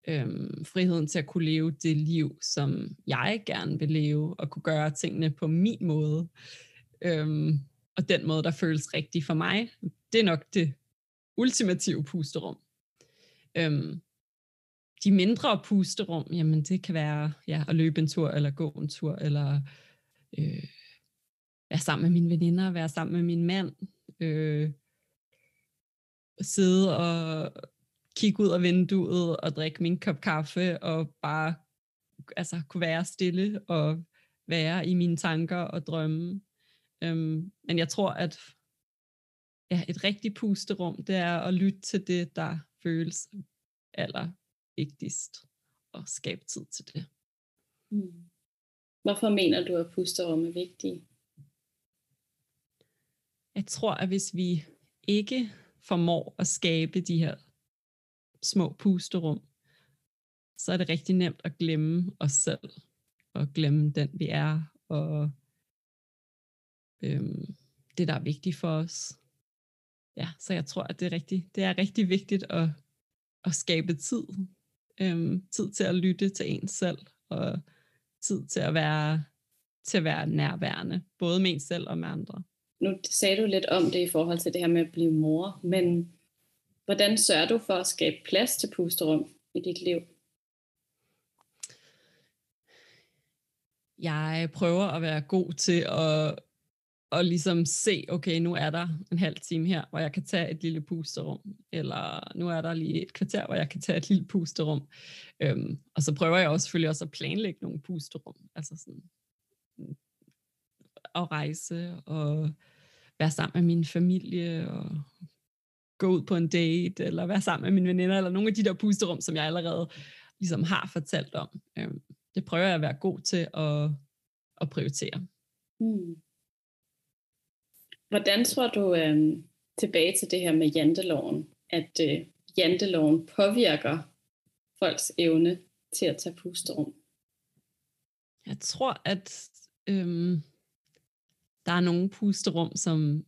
D: Øhm, friheden til at kunne leve det liv, som jeg gerne vil leve, og kunne gøre tingene på min måde. Øhm, og den måde, der føles rigtig for mig, det er nok det ultimative pusterum. Øhm, de mindre pusterum, jamen det kan være ja, at løbe en tur, eller gå en tur, eller øh, være sammen med mine veninder, være sammen med min mand, øh, sidde og kigge ud af vinduet og drikke min kop kaffe og bare altså, kunne være stille og være i mine tanker og drømme. Øhm, men jeg tror, at ja, et rigtigt pusterum, det er at lytte til det, der føles aller vigtigst, og skabe tid til det.
C: Mm. Hvorfor mener du, at pusterum er vigtige?
D: Jeg tror, at hvis vi ikke formår at skabe de her små pusterum, så er det rigtig nemt at glemme os selv, og glemme den vi er, og øhm, det, der er vigtigt for os. Ja, så jeg tror, at det er rigtig, det er rigtig vigtigt at, at skabe tid. Øhm, tid til at lytte til en selv, og tid til at være til at være nærværende, både med en selv og med andre.
C: Nu sagde du lidt om det i forhold til det her med at blive mor, men hvordan sørger du for at skabe plads til pusterum i dit liv?
D: Jeg prøver at være god til at, at ligesom se, okay, nu er der en halv time her, hvor jeg kan tage et lille pusterum, eller nu er der lige et kvarter, hvor jeg kan tage et lille pusterum. Øhm, og så prøver jeg også selvfølgelig også at planlægge nogle pusterum, altså sådan mm, at rejse og være sammen med min familie og gå ud på en date, eller være sammen med mine veninder, eller nogle af de der pusterum, som jeg allerede ligesom har fortalt om. Øhm, det prøver jeg at være god til at, at prioritere.
C: Hmm. Hvordan tror du, øh, tilbage til det her med janteloven, at øh, janteloven påvirker folks evne til at tage pusterum?
D: Jeg tror, at øhm, der er nogle pusterum, som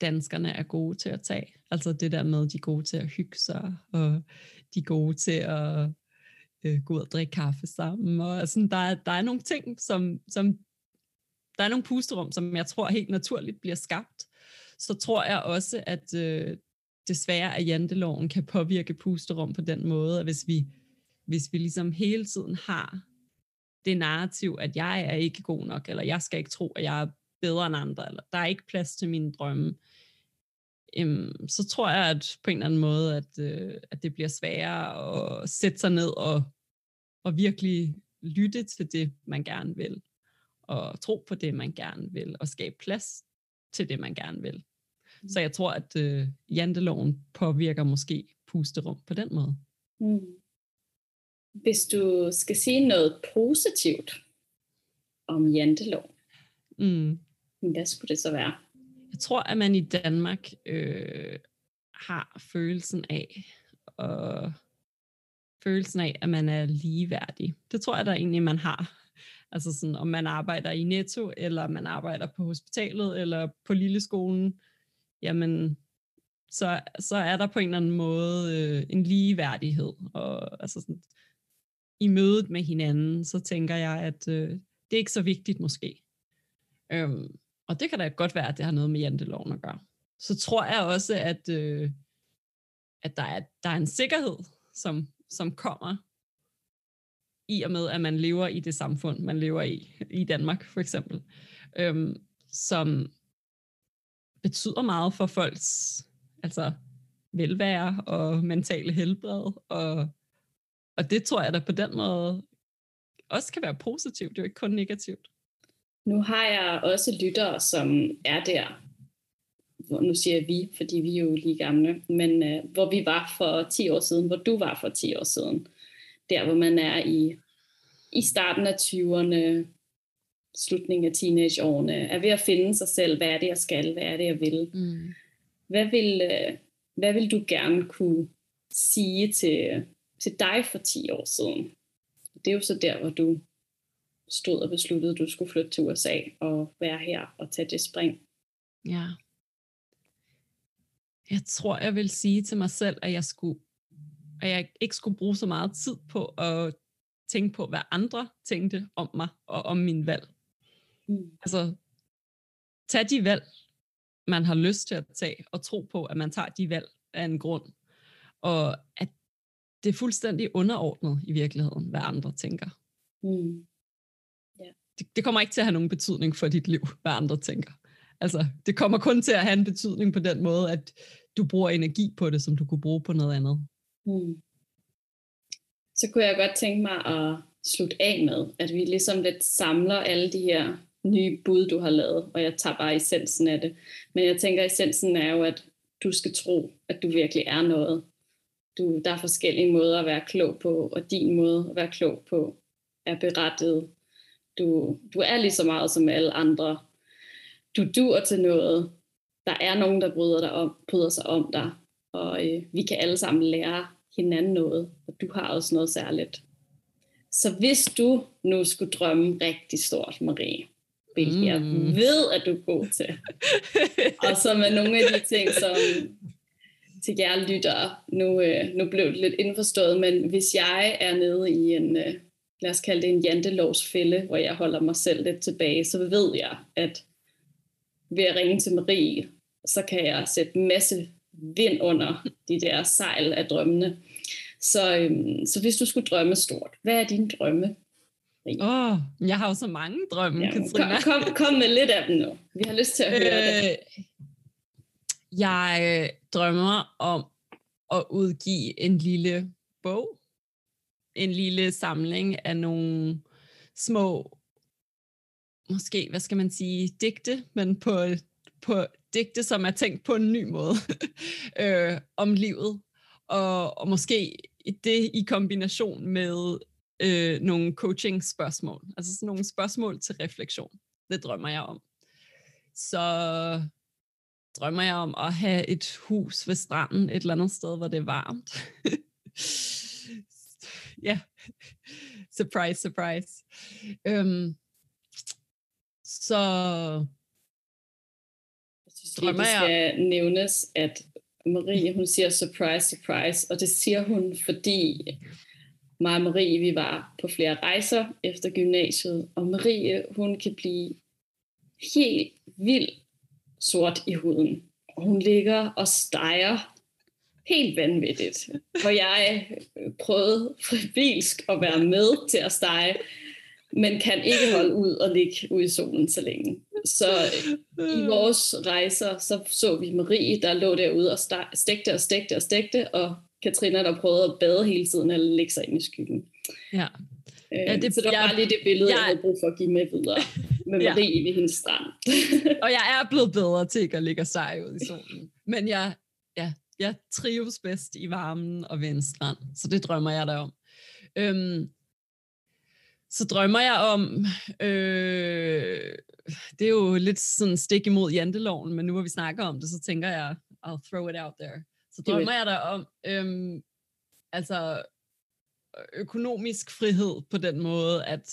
D: danskerne er gode til at tage. Altså det der med, de er gode til at hygge sig, og de er gode til at øh, gå ud og drikke kaffe sammen. Og sådan, der, er, der er nogle ting, som, som der er nogle pusterum, som jeg tror helt naturligt bliver skabt. Så tror jeg også, at øh, desværre at janteloven kan påvirke pusterum på den måde, at hvis vi, hvis vi ligesom hele tiden har det narrativ, at jeg er ikke god nok, eller jeg skal ikke tro, at jeg er bedre end andre, eller der er ikke plads til mine drømme, øhm, så tror jeg at på en eller anden måde, at, øh, at det bliver sværere at sætte sig ned og, og virkelig lytte til det, man gerne vil, og tro på det, man gerne vil, og skabe plads til det, man gerne vil. Så mm. jeg tror, at øh, janteloven påvirker måske pusterum på den måde. Mm.
C: Hvis du skal sige noget positivt om janteloven, mm. hvad skulle det så være?
D: Jeg tror, at man i Danmark øh, har følelsen af, og følelsen af, at man er ligeværdig. Det tror jeg da egentlig, man har. Altså sådan, om man arbejder i Netto, eller man arbejder på hospitalet, eller på lille skolen, jamen, så, så er der på en eller anden måde øh, en ligeværdighed. Og altså sådan, i mødet med hinanden, så tænker jeg, at øh, det er ikke så vigtigt måske. Øhm, og det kan da godt være, at det har noget med janteloven at gøre. Så tror jeg også, at, øh, at der, er, der er en sikkerhed, som, som kommer i og med, at man lever i det samfund, man lever i, i Danmark for eksempel, øhm, som betyder meget for folks altså, velvære og mentale helbred. Og, og det tror jeg da på den måde også kan være positivt, det er jo ikke kun negativt.
C: Nu har jeg også lyttere, som er der, hvor, nu siger jeg vi, fordi vi er jo lige gamle, men øh, hvor vi var for 10 år siden, hvor du var for 10 år siden. Der, hvor man er i, i starten af 20'erne, slutningen af teenageårene, er ved at finde sig selv, hvad er det, jeg skal, hvad er det, jeg vil. Mm. Hvad, vil øh, hvad vil du gerne kunne sige til, til dig for 10 år siden? Det er jo så der, hvor du stod og besluttede, at du skulle flytte til USA og være her og tage det spring?
D: Ja. Jeg tror, jeg vil sige til mig selv, at jeg skulle at jeg ikke skulle bruge så meget tid på at tænke på, hvad andre tænkte om mig og om min valg. Mm. Altså, tag de valg, man har lyst til at tage, og tro på, at man tager de valg af en grund. Og at det er fuldstændig underordnet i virkeligheden, hvad andre tænker. Mm det, det kommer ikke til at have nogen betydning for dit liv, hvad andre tænker. Altså, det kommer kun til at have en betydning på den måde, at du bruger energi på det, som du kunne bruge på noget andet. Hmm.
C: Så kunne jeg godt tænke mig at slutte af med. At vi ligesom lidt samler alle de her nye bud, du har lavet, og jeg tager bare essensen af det. Men jeg tænker, essensen er jo, at du skal tro, at du virkelig er noget. Du, der er forskellige måder at være klog på, og din måde at være klog på er berettet. Du, du er lige så meget som alle andre. Du dur til noget. Der er nogen, der bryder, dig om, bryder sig om dig, og øh, vi kan alle sammen lære hinanden noget, og du har også noget særligt. Så hvis du nu skulle drømme rigtig stort, Marie, hvilket mm. jeg ved, at du er god til, og så med nogle af de ting, som til jer lyttere, nu, øh, nu blev det lidt indforstået, men hvis jeg er nede i en, øh, lad os kalde det en jantelovsfælde, hvor jeg holder mig selv lidt tilbage, så ved jeg, at ved at ringe til Marie, så kan jeg sætte en masse vind under de der sejl af drømmene. Så, øhm, så hvis du skulle drømme stort, hvad er din drømme?
D: Åh, oh, jeg har jo så mange drømme, ja, Katrina.
C: Kom, kom, kom med lidt af dem nu. Vi har lyst til at høre øh, det.
D: Jeg øh, drømmer om at udgive en lille bog. En lille samling af nogle små, måske, hvad skal man sige, digte, men på, på digte, som er tænkt på en ny måde øh, om livet. Og, og måske det i kombination med øh, nogle coaching-spørgsmål. Altså sådan nogle spørgsmål til refleksion. Det drømmer jeg om. Så drømmer jeg om at have et hus ved stranden et eller andet sted, hvor det er varmt. ja, surprise, surprise. Øhm, så
C: jeg synes, drømmer det skal jeg... nævnes, at Marie, hun siger surprise, surprise, og det siger hun, fordi mig og Marie, vi var på flere rejser efter gymnasiet, og Marie, hun kan blive helt vild sort i huden. Og hun ligger og steger helt vanvittigt. For jeg prøvede frivilsk at være med til at stege, men kan ikke holde ud og ligge ude i solen så længe. Så i vores rejser, så så vi Marie, der lå derude og stegte og stegte og stegte, og Katrina, der prøvede at bade hele tiden eller lægge sig ind i skyggen.
D: Ja.
C: Øh, ja, det, så det var jeg, bare lige det billede, jeg, jeg havde brug for at give med videre. Med Marie ja. ved hendes strand.
D: og jeg er blevet bedre til ikke at ligge sej ud i solen. Men jeg, ja, jeg trives bedst i varmen og ved en strand. Så det drømmer jeg da om. Øhm, så drømmer jeg om, øh, det er jo lidt sådan stik imod janteloven, men nu hvor vi snakker om det, så tænker jeg, I'll throw it out there. Så drømmer jeg der om, øhm, altså økonomisk frihed på den måde, at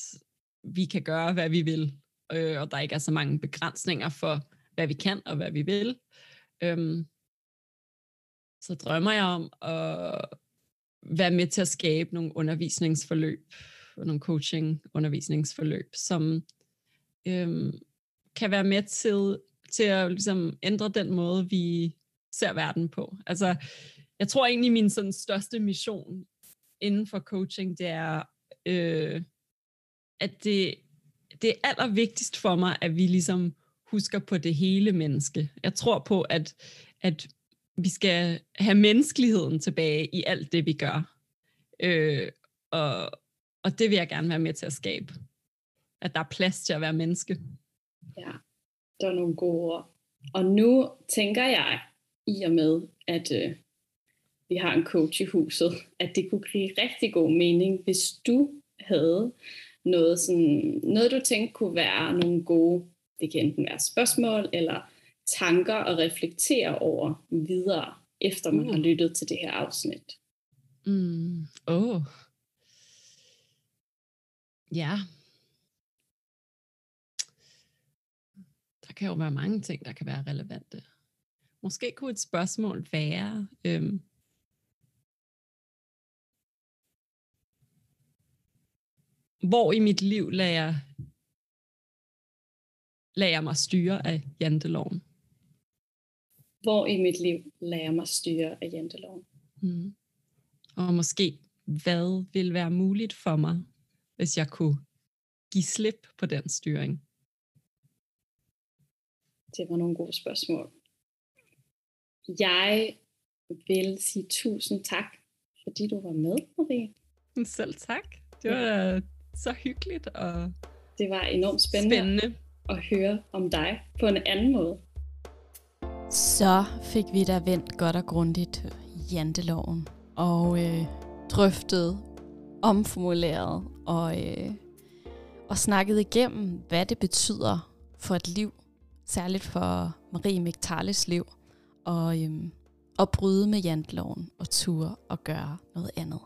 D: vi kan gøre, hvad vi vil, øh, og der ikke er så mange begrænsninger for, hvad vi kan og hvad vi vil. Øhm, så drømmer jeg om at være med til at skabe nogle undervisningsforløb, nogle coaching-undervisningsforløb, som øhm, kan være med til, til at ligesom, ændre den måde, vi ser verden på. Altså, jeg tror egentlig, min sådan, største mission inden for coaching, det er, øh, at det, det er allervigtigst for mig, at vi ligesom husker på det hele menneske. Jeg tror på, at, at vi skal have menneskeligheden tilbage i alt det, vi gør. Øh, og, og det vil jeg gerne være med til at skabe. At der er plads til at være menneske.
C: Ja, der er nogle gode ord. Og nu tænker jeg, i og med, at øh, vi har en coach i huset, at det kunne give rigtig god mening, hvis du havde noget, sådan, noget du tænkte kunne være nogle gode, det kan enten være spørgsmål eller tanker at reflektere over videre, efter man mm. har lyttet til det her afsnit.
D: Mm. Oh. Ja. Der kan jo være mange ting, der kan være relevante. Måske kunne et spørgsmål være, øhm, hvor i mit liv lader jeg, lader jeg mig styre af janteloven?
C: Hvor i mit liv lader jeg mig styre af janteloven?
D: Mm. Og måske, hvad vil være muligt for mig, hvis jeg kunne give slip på den styring?
C: Det var nogle gode spørgsmål. Jeg vil sige tusind tak, fordi du var med, Marie.
D: Selv tak. Det var så hyggeligt og
C: Det var enormt spændende,
D: spændende.
C: at høre om dig på en anden måde.
A: Så fik vi da vendt godt og grundigt janteloven og øh, drøftet, omformuleret og, øh, og snakket igennem, hvad det betyder for et liv, særligt for Marie Migtalis liv, og øh, at bryde med janteloven og ture og gøre noget andet.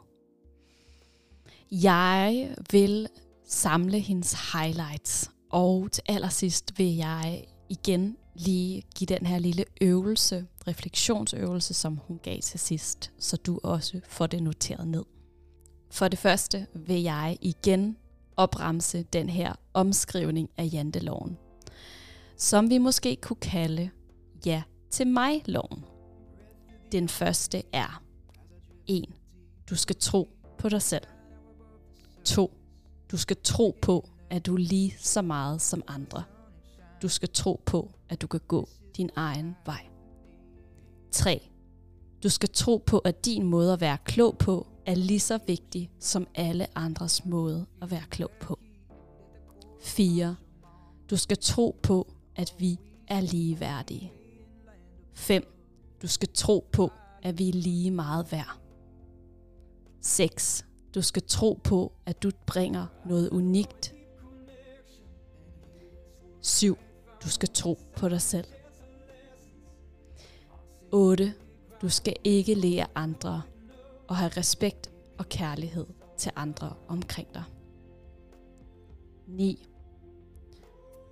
A: Jeg vil samle hendes highlights, og til allersidst vil jeg igen lige give den her lille øvelse, refleksionsøvelse, som hun gav til sidst, så du også får det noteret ned. For det første vil jeg igen opremse den her omskrivning af janteloven, som vi måske kunne kalde ja til mig-loven. Den første er 1. Du skal tro på dig selv. 2. Du skal tro på, at du er lige så meget som andre. Du skal tro på, at du kan gå din egen vej. 3. Du skal tro på, at din måde at være klog på er lige så vigtig som alle andres måde at være klog på. 4. Du skal tro på, at vi er ligeværdige. 5. Du skal tro på, at vi er lige meget værd. 6. Du skal tro på, at du bringer noget unikt. 7. Du skal tro på dig selv. 8. Du skal ikke lære andre og have respekt og kærlighed til andre omkring dig. 9.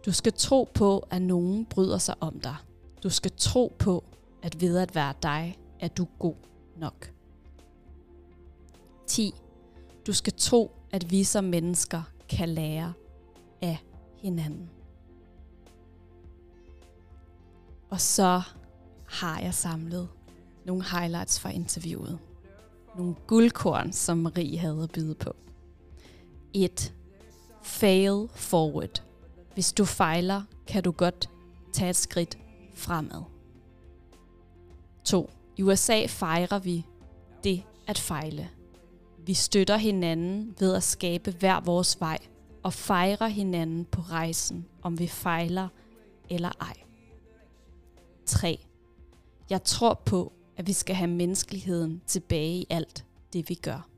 A: Du skal tro på, at nogen bryder sig om dig. Du skal tro på, at ved at være dig, er du god nok. 10. Du skal tro, at vi som mennesker kan lære af hinanden. Og så har jeg samlet nogle highlights fra interviewet. Nogle guldkorn, som Marie havde at byde på. 1. Fail forward. Hvis du fejler, kan du godt tage et skridt fremad. 2. I USA fejrer vi det at fejle. Vi støtter hinanden ved at skabe hver vores vej og fejrer hinanden på rejsen, om vi fejler eller ej. 3. Jeg tror på, at vi skal have menneskeligheden tilbage i alt det, vi gør.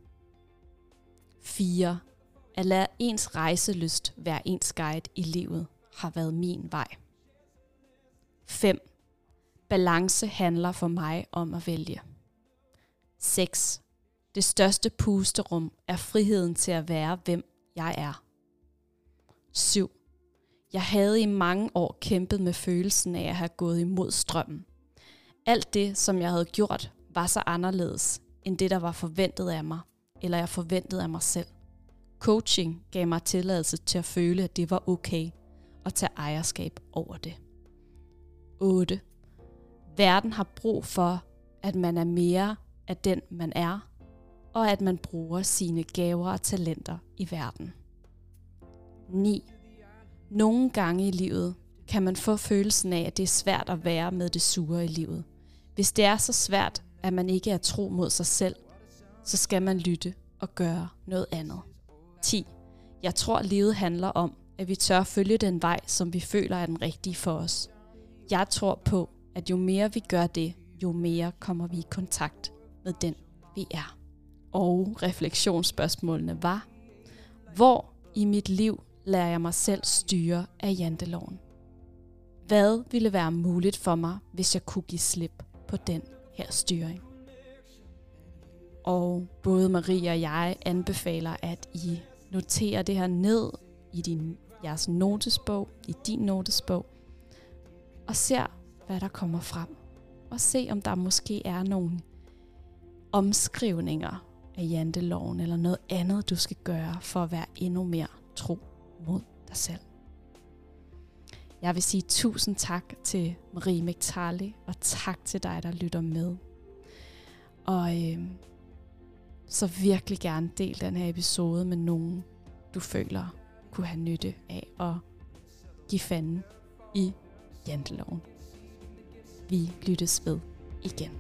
A: 4. At lade ens rejselyst være ens guide i livet har været min vej. 5. Balance handler for mig om at vælge. 6. Det største pusterum er friheden til at være, hvem jeg er. 7. Jeg havde i mange år kæmpet med følelsen af at have gået imod strømmen. Alt det, som jeg havde gjort, var så anderledes end det, der var forventet af mig, eller jeg forventede af mig selv. Coaching gav mig tilladelse til at føle, at det var okay, og tage ejerskab over det. 8. Verden har brug for, at man er mere af den, man er, og at man bruger sine gaver og talenter i verden. 9. Nogle gange i livet kan man få følelsen af, at det er svært at være med det sure i livet. Hvis det er så svært, at man ikke er tro mod sig selv, så skal man lytte og gøre noget andet. 10. Jeg tror, livet handler om, at vi tør følge den vej, som vi føler er den rigtige for os. Jeg tror på, at jo mere vi gør det, jo mere kommer vi i kontakt med den, vi er. Og refleksionsspørgsmålene var, hvor i mit liv lader jeg mig selv styre af janteloven? Hvad ville være muligt for mig, hvis jeg kunne give slip på den her styring? Og både Marie og jeg anbefaler, at I noterer det her ned i din, jeres notesbog, i din notesbog, og ser, hvad der kommer frem. Og se, om der måske er nogle omskrivninger af janteloven eller noget andet, du skal gøre for at være endnu mere tro mod dig selv. Jeg vil sige tusind tak til Marie Mektarli, og tak til dig, der lytter med. Og øh, så virkelig gerne del den her episode med nogen, du føler kunne have nytte af at give fanden i janteloven. Vi lyttes ved igen.